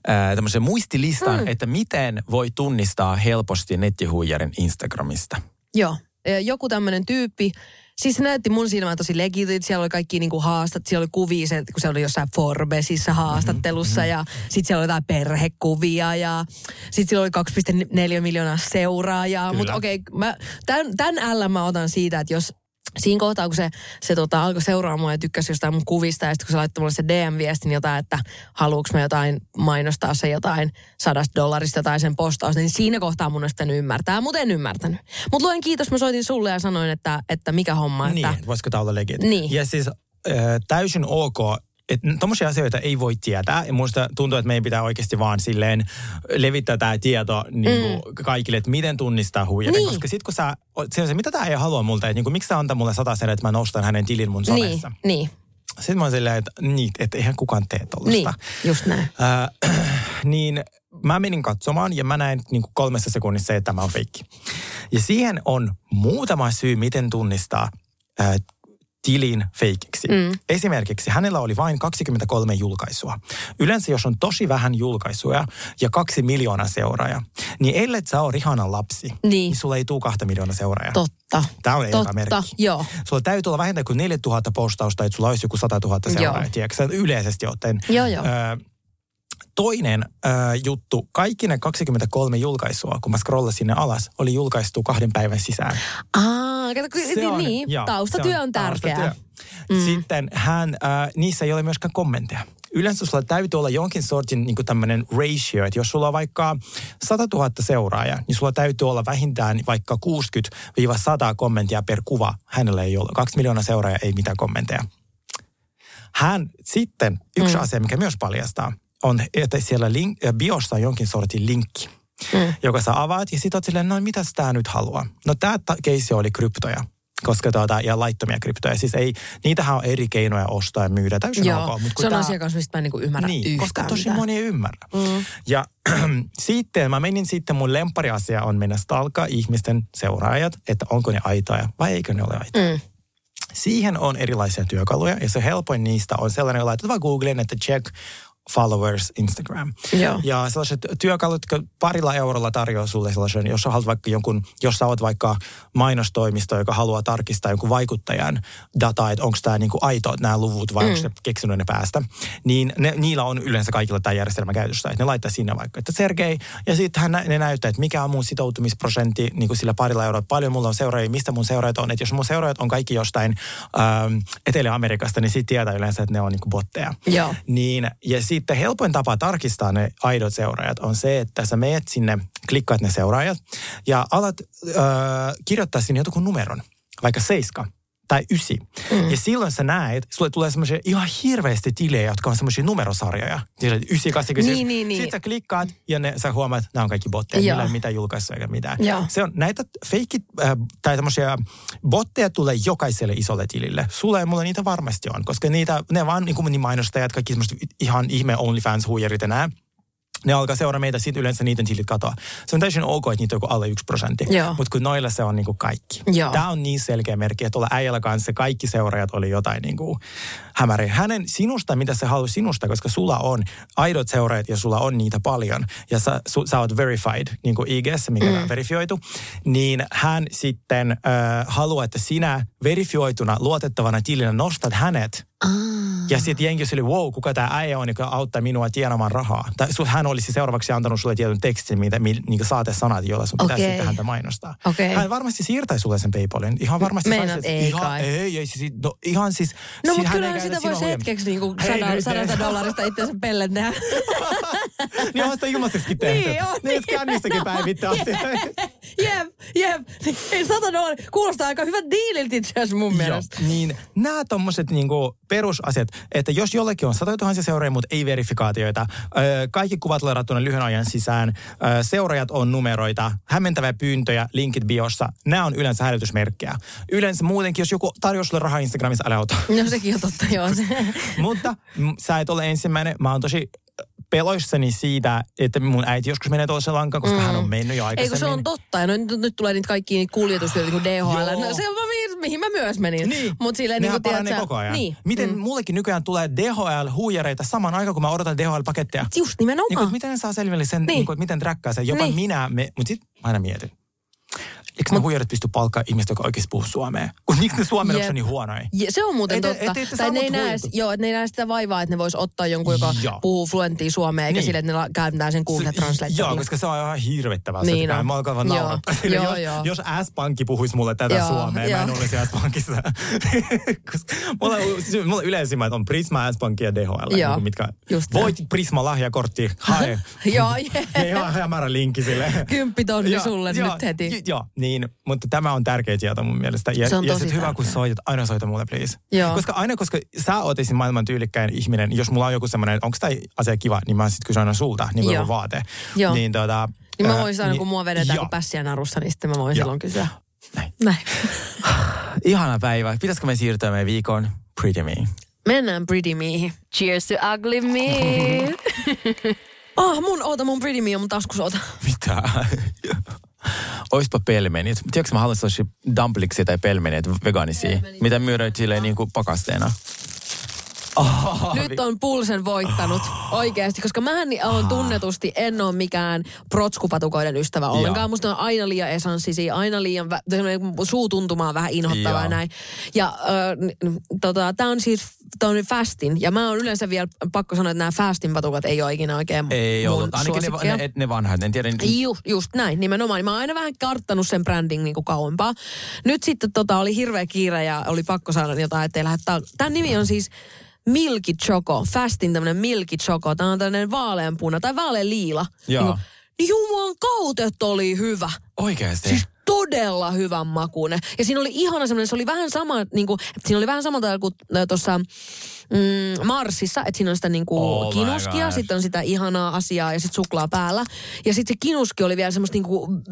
ää, tämmöisen muistilistan, mm. että miten voi tunnistaa helposti nettihuijarin Instagramista. Joo. Joku tämmöinen tyyppi, siis se näytti mun silmään tosi legitit, siellä oli kaikki niinku haastat, siellä oli kuvia, se, kun se oli jossain Forbesissa haastattelussa Mhm, ja sitten siellä oli jotain perhekuvia ja sitten siellä oli 2,4 miljoonaa seuraajaa. Mutta okei, okay, tämän, tämän L mä otan siitä, että jos siinä kohtaa, kun se, se tota, alkoi seuraamaan mua ja tykkäsi jostain mun kuvista, ja sitten kun se laittoi mulle se DM-viestin jotain, että haluuks mä jotain mainostaa se jotain sadasta dollarista tai sen postaus, niin siinä kohtaa mun pitänyt ymmärtää, mutta en ymmärtänyt. Mutta luen kiitos, mä soitin sulle ja sanoin, että, että mikä homma. Että, Niin, voisiko tämä olla legit. Niin. Ja siis äh, täysin ok, että tommosia asioita ei voi tietää. Ja musta tuntuu, että meidän pitää oikeasti vaan silleen levittää tämä tieto niin kuin kaikille, että miten tunnistaa huijarin. Niin. Koska sit kun sä, se mitä tämä ei halua multa, että niin kuin, miksi sä antaa mulle sata sen, että mä nostan hänen tilin mun niin, somessa. niin, Sitten mä oon silleen, että, niin, että eihän kukaan tee tollasta. niin, just näin. Äh, niin mä menin katsomaan ja mä näin niin kuin kolmessa sekunnissa, että tämä on feikki. Ja siihen on muutama syy, miten tunnistaa äh, tilin feikiksi. Mm. Esimerkiksi hänellä oli vain 23 julkaisua. Yleensä jos on tosi vähän julkaisuja ja kaksi miljoonaa seuraajaa, niin ellei sä ole Rihanan lapsi, Niin. niin sulla ei tule kahta miljoonaa seuraajaa. Totta. Tämä on Totta, epämerkki. joo. Sulla täytyy olla vähintään kuin 4000 postausta, että sulla olisi joku 100 000 seuraajaa, Yleisesti ottaen. Joo, joo. Ö, toinen ö, juttu, kaikki ne 23 julkaisua, kun mä scrollasin sinne alas, oli julkaistu kahden päivän sisään. Aa, kato, kun, Se on- niin, joo, taustatyö se on, tärkeää. taustatyö. Sitten hän, äh, niissä ei ole myöskään kommentteja. Yleensä sulla täytyy olla jonkin sortin niin tämmöinen ratio, että jos sulla on vaikka 100 000 seuraajaa, niin sulla täytyy olla vähintään vaikka 60-100 kommenttia per kuva. Hänellä ei ole. Kaksi miljoonaa seuraajaa, ei mitään kommentteja. Hän sitten, yksi mm. asia, mikä myös paljastaa, on, että siellä link, äh, biossa on jonkin sortin linkki, mm. joka sä avaat ja sitten oot silleen, no mitä tämä nyt haluaa? No tämä keissi oli kryptoja. Koska tuota, ja laittomia kryptoja. Siis ei, niitähän on eri keinoja ostaa ja myydä täysin Joo, ok. Mut kun se on tää- asia kanssa, mistä mä en niinku ymmärrä niin, yhtään koska tosi mitään. moni ei ymmärrä. Mm. Ja sitten mä menin sitten, mun lempariasia on mennä stalkaa ihmisten seuraajat, että onko ne aitoja vai eikö ne ole aitoja. Mm. Siihen on erilaisia työkaluja ja se helpoin niistä on sellainen, että laitat vaan Googleen, että check followers Instagram. Joo. Ja sellaiset työkalut, jotka parilla eurolla tarjoaa sulle sellaisen, jos sä haluat vaikka jonkun, jos sä oot vaikka mainostoimisto, joka haluaa tarkistaa jonkun vaikuttajan dataa, että onko tämä niinku aito nämä luvut vai mm. onko ne keksinyt ne päästä, niin ne, niillä on yleensä kaikilla tämä järjestelmä käytössä. Että ne laittaa sinne vaikka, että Sergei, ja sitten ne näyttää, että mikä on mun sitoutumisprosentti niin kuin sillä parilla eurolla, paljon mulla on seuraajia, mistä mun seuraajat on. Että jos mun seuraajat on kaikki jostain ähm, Etelä-Amerikasta, niin sitten tietää yleensä, että ne on niinku botteja. Joo. Niin, ja sitten helpoin tapa tarkistaa ne aidot seuraajat on se, että sä meet sinne, klikkaat ne seuraajat ja alat äh, kirjoittaa sinne jonkun numeron, vaikka seiska tai ysi. Mm. Ja silloin sä näet, sulle tulee semmoisia ihan hirveästi tilejä, jotka on semmoisia numerosarjoja. Tiedät, Ysi, kasi, kasi. Niin, niin, niin. Sitten sä klikkaat ja ne, sä huomaat, että nämä on kaikki botteja. Joo. Ole mitään julkaissut eikä mitään. Joo. Se on näitä feikit äh, tai tämmöisiä botteja tulee jokaiselle isolle tilille. Sulle ja mulle niitä varmasti on, koska niitä, ne vaan niin kuin niin mainostajat, kaikki semmoiset ihan ihme OnlyFans-huijarit ja nää. Ne alkaa seuraa meitä, sitten yleensä niiden tilit katoaa. Se on täysin ok, että niitä on joku alle yksi prosentti. Mutta kun noilla se on niinku kaikki. Joo. Tämä on niin selkeä merkki, että tuolla äijällä kanssa kaikki seuraajat oli jotain niinku hämäriä. Hänen sinusta, mitä se haluaa sinusta, koska sulla on aidot seuraajat ja sulla on niitä paljon. Ja sä, su, sä oot verified, niin kuin IGS, mikä mm. on verifioitu. Niin hän sitten äh, haluaa, että sinä verifioituna, luotettavana tilinä nostat hänet. Ja sitten jengi oli, wow, kuka tämä äijä on, joka auttaa minua tienaamaan rahaa. Tai hän olisi seuraavaksi antanut sulle tietyn tekstin, mitä, mi, niin saatesanat, joilla sun pitäisi sitten häntä mainostaa. Okei. Hän varmasti siirtäisi sulle sen Paypalin. Ihan varmasti. Meinaat, ei ihan, kai. ei, ei, siis, no, ihan siis... No si- mutta hän ei kyllä käytä sitä voisi hetkeksi niinku Hei, sada, nyt, sadasta dollarista itsensä pellen tehdä. niin on sitä ilmaiseksikin tehty. Niin on, Niin, että kännistäkin päivittää asiaa. jep, jep. Ei sata dollaria. Kuulostaa aika hyvä diililtä itse asiassa mun Joo, mielestä. niin nämä tommoset niinku perusasiat, että jos jollekin on satoja tuhansia seuraajia, mutta ei verifikaatioita, kaikki kuvat ladattuna lyhyen ajan sisään, seuraajat on numeroita, hämmentäviä pyyntöjä, linkit biossa, nämä on yleensä hälytysmerkkejä. Yleensä muutenkin, jos joku tarjoaa sulle rahaa Instagramissa, älä ota. No sekin on totta, joo. Mutta sä et ole ensimmäinen, mä oon tosi peloissani siitä, että mun äiti joskus menee toiseen lankaan, koska mm. hän on mennyt jo aikaisemmin. kun se on totta. Ja no, nyt, nyt tulee niitä kaikkia niitä kuljetusyötä, niin kuin DHL. Joo. No, se on mihin, mä myös menin. Niin. Mut silleen, niin kuin, paranee tiedät, koko ajan. Niin. Miten mm. mullekin nykyään tulee DHL-huijareita saman aikaan, kun mä odotan DHL-paketteja? Just nimenomaan. Niin, miten ne saa selville sen, Niin. niin. Kuin, miten träkkää sen. Jopa Niin. minä, me, mutta sitten aina mietin. Eikö ne huijarit pysty palkkaa ihmistä, joka oikeasti puhuu suomea? Kun miksi ne suomen Jep. on niin huonoja? Ja se on muuten Ei te- totta. ei ette tai ne ei, näe, joo, että ne ei näe sitä vaivaa, että ne vois ottaa jonkun, joka Joo. puhuu fluenttia suomea, eikä Niin. sille, että ne käytetään sen Google Translate. Joo, koska se on ihan hirvittävää. Niin Niin on. Mä alkan vaan Joo. naurattaa. Joo, jos, joo. jos S-pankki puhuisi mulle tätä Joo, suomea, mä en joo. olisi S-pankissa. mulla, on- mulla on yleisimmät on Prisma, S-pankki ja DHL. Joo, Niin mitkä, voit Prisma lahjakortti, hae. Joo, jee. Ihan hämärä linkki sille. Kymppitonni Joo, sulle joo, nyt heti. Joo, niin, mutta tämä on tärkeä tieto mun mielestä. Ja, Se on ja tosi sit hyvä, kun soitat, aina soita mulle, please. Joo. Koska aina, koska sä oot esim. maailman tyylikkäin ihminen, jos mulla on joku semmoinen, onko tämä asia kiva, niin mä sit kysyn aina sulta, niin kuin joku vaate. Joo. Niin, tota, Niin mä ää, voisin aina, kun mua vedetään kuin pässiä narussa, niin sitten mä voin Joo. silloin kysyä. Näin. Näin. Ihana päivä. Pitäisikö me siirtyä meidän viikon Pretty Me? Mennään Pretty Meihin. Cheers to ugly me. Ah, mun, oota, mun Pretty Me on mun taskussa, oota. Mitä? Oispa pelmenit. Tiedätkö, mä haluaisin sellaisia dumplingsia tai pelmeneitä vegaanisia, mitä myydään silleen niin kuin pakasteena. Oh, Nyt on pulsen voittanut oikeasti, koska mähän on tunnetusti, en ole mikään protskupatukoiden ystävä ollenkaan. Joo. Musta on aina liian esanssisia, aina liian, vä- semmoinen suutuntuma on vähän inhottavaa Joo. näin. Ja äh, tota, tää on siis tää on fastin. Ja mä oon yleensä vielä pakko sanoa, että nämä fastin patukat ei ole ikinä oikein Ei mun ollut. Ainakin ne, ne, ne vanhat. En tiedä. Ju, just näin, nimenomaan. Mä oon aina vähän karttanut sen brändin niin kuin kauempaa. Nyt sitten tota, oli hirveä kiire ja oli pakko saada jotain, ettei lähde ta- Tämän nimi on siis Milky Choco. Fastin tämmönen Milky Choco. Tämä on tämmöinen vaaleanpuna tai vaaleanliila. Joo. Niin, kuin, niin jumalan kautet oli hyvä. Oikeasti. Siis todella hyvän makuinen. Ja siinä oli ihana semmoinen, se oli vähän sama, niin kuin, että siinä oli vähän samalta kuin tuossa mm, Marsissa, että siinä on sitä niin kuin Oh kinuskia, sitten on sitä ihanaa asiaa ja sitten suklaa päällä. Ja sitten se kinuski oli vielä semmoista niin kuin,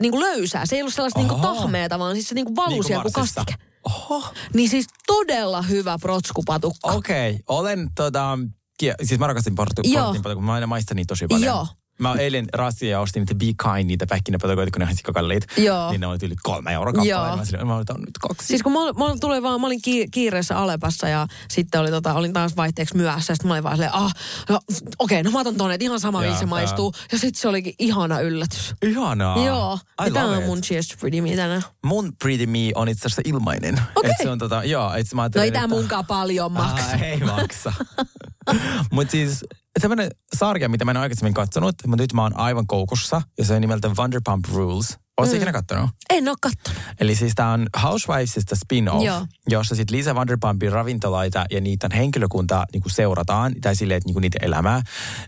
niin kuin löysää. Se ei ollut sellaista niin kuin tahmeeta, vaan siis se niin kuin valui Niin kuin kuin kastike. Oho. Niin siis todella hyvä protskupatukka. Okei, okay. olen tota, kie- siis mä rakastin portu, portin patukoita, kun mä aina maistan niitä tosi paljon. Joo. Mä eilen rastin ja ostin niitä Be Kind, niitä pähkinäpatukoita, kun ne on sikakalliit. Joo. Niin ne oli yli kolme euroa kappale. Joo. Mä, silleen, mä otan nyt kaksi. Siis kun mä, mä, tuli vaan, mä olin ki- kiireessä Alepassa ja sitten oli, tota, olin taas vaihteeksi myöhässä. Ja sitten mä olin vaan silleen, ah, no, okei, no mä otan tonne, että ihan sama miltä se maistuu. Ja sitten se olikin ihana yllätys. Ihanaa. Joo. I love on it. mun Cheers to Pretty Me tänään. Mun Pretty Me on itse asiassa ilmainen. Okei. Et se on tota, joo, et mä No ei tää munkaan paljon maksa. Ah, ei maksa. Mutta siis tämmöinen sarja, mitä mä en aikaisemmin katsonut, mutta nyt mä oon aivan koukussa, ja se on nimeltä Vanderpump Rules. Oletko mm. ikinä kattonut? En oo kattonut. Eli siis tää on Housewivesista spin-off, Joo. jossa sitten Lisa Vanderpumpin ravintolaita ja niiden henkilökuntaa niinku seurataan, tai silleen, että niinku niiden elämää.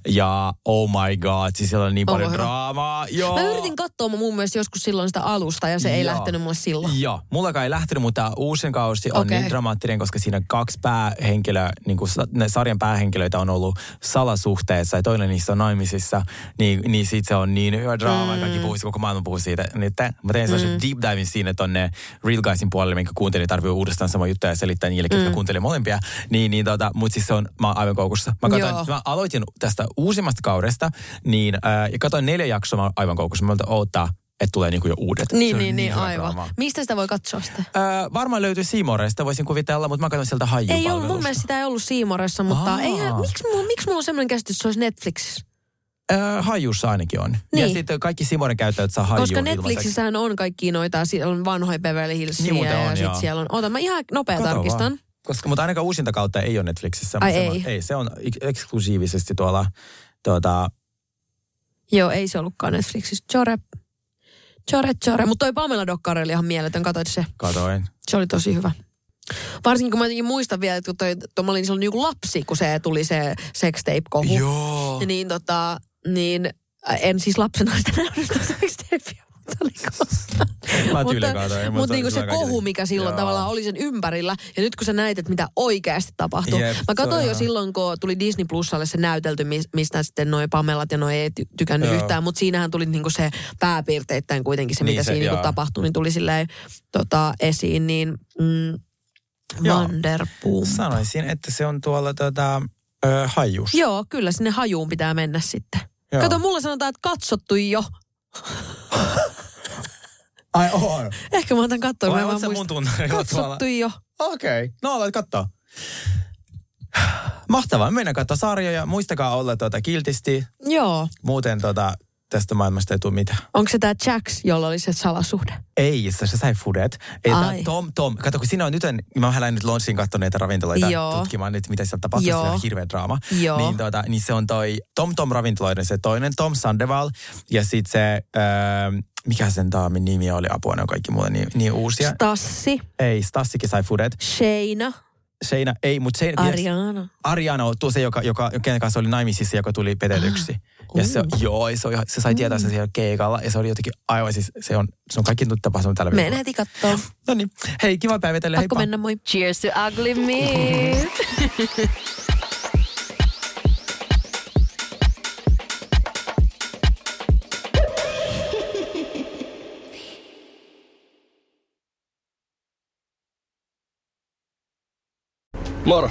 Ja oh my god, siis siellä on niin Onko paljon hyvä? draamaa. Joo. Mä yritin katsoa mun mielestä joskus silloin sitä alusta ja se ei Joo. lähtenyt mulle silloin. Joo, mullakaan ei lähtenyt, mutta uusin kausi on Okei. niin dramaattinen, koska siinä kaksi päähenkilöä, niin kuin ne sarjan päähenkilöitä on ollut salasuhteessa ja toinen niistä on naimisissa, niin, niin siitä se on niin hyvä draama, mm. kaikki puhuu, koko maailma puhuu siitä. Nyt mä tein sellaisen mm. deep divin siinä tonne Real Guysin puolelle, minkä kuuntelin tarvii uudestaan sama juttu ja selittää niille, ketkä mm. kuuntelee molempia. Niin, niin tota, mutta siis se on, mä oon aivan koukussa. Mä, katsoin, mä aloitin tästä uusimmasta kaudesta, niin äh, ja katsoin neljä jaksoa, mä oon aivan koukussa. Mä olin, odottaa, että tulee niinku jo uudet. Niin, niin, niin, hyvä aivan. draama. Mistä sitä voi katsoa sitten? Öö, varmaan löytyy Seamoresta, voisin kuvitella, mutta mä katson sieltä haju Ei ollut, mun mielestä sitä ei ollut Siimoressa, mutta eihän, miksi, mulla, miksi mulla on semmoinen käsitys, että se olisi Netflixissä? Öö, hajussa ainakin on. Ja Niin. sitten kaikki Simoren käyttäjät saa hajuun Koska. Netflixissähän on kaikki noita, siellä on vanhoja Beverly Hillsia Niin ja sitten siellä on, oota mä ihan nopea Kato tarkistan. vaan. Koska, mutta ainakaan uusinta kautta ei ole Netflixissä. Ai ei. On, ei, se on ek- eksklusiivisesti tuolla tuota, Joo, ei se ollutkaan Netflixissä. Chore. Chore, chore. Mutta toi Pamela Dokkari oli ihan mieletön, katsoit se. katoin. Se oli tosi hyvä. Varsinkin kun mä jotenkin muistan vielä, että kun toi, toi, mä olin silloin niinku lapsi, kun se tuli se sextape-kohu. Joo. Niin tota, niin äh, en siis lapsena sitä nähnyt sextapea. mutta Mä mutta niinku se kohu, mikä silloin Joo. tavallaan oli sen ympärillä. Ja nyt kun sä näit, että mitä oikeasti tapahtuu. Jep, Mä katsoin jo silloin, kun tuli Disney Plusalle se näytelty, mis- mistä sitten noi Pamelat ja noi ei ty- tykännyt Joo. yhtään. Mutta siinähän tuli niinku se pääpiirteittäin kuitenkin se, Niin mitä se, siinä niinku tapahtui, niin tuli silleen tota, esiin. Niin mm. Vanderboom. Sanoisin, että se on tuolla tota, ö, hajus. Joo, kyllä sinne hajuun pitää mennä sitten. Joo. Kato, mulla sanotaan, että katsottu jo. Ai on. Ehkä mä otan katsoa. Vai mä en mun Katsottu jo. Okei, okay. no aloit katsoa. Mahtavaa, mennään katsoa sarjoja. Muistakaa olla tuota kiltisti. Joo. Muuten tota, tästä maailmasta ei tule mitään. Onko se tämä Jax, jolla oli se salasuhde? Ei, se, se sai fudet. Ei, tää. Tom, Tom, kato kun siinä on nyt, en, mä vähän nyt Launchiin katsoa näitä ravintoloita Joo. tutkimaan nyt, mitä siellä tapahtuu, Joo. se on hirveä draama. Joo. Niin, tota, niin se on toi Tom Tom ravintoloiden se toinen Tom Sandoval ja sitten se, öö, mikä sen daamin nimi oli, apua ne on kaikki mulle niin, niin uusia. Stassi, ei, Stassikin sai fudet. Sheina, Seina, ei, mutta Seina, Ariana. Ariana on tuo se, joka, joka, kenen kanssa oli naimisissa, joka tuli petetyksi. Ja se, joo, se, on, se sai tietää sen siellä keikalla ja se oli jotenkin aivan siis, se on, se on kaikki nyt tapahtunut tällä Menen viikolla. heti kattoo. No niin, hei, kiva päivä teille, Pakko mennä, moi. Cheers to ugly meat. Moro,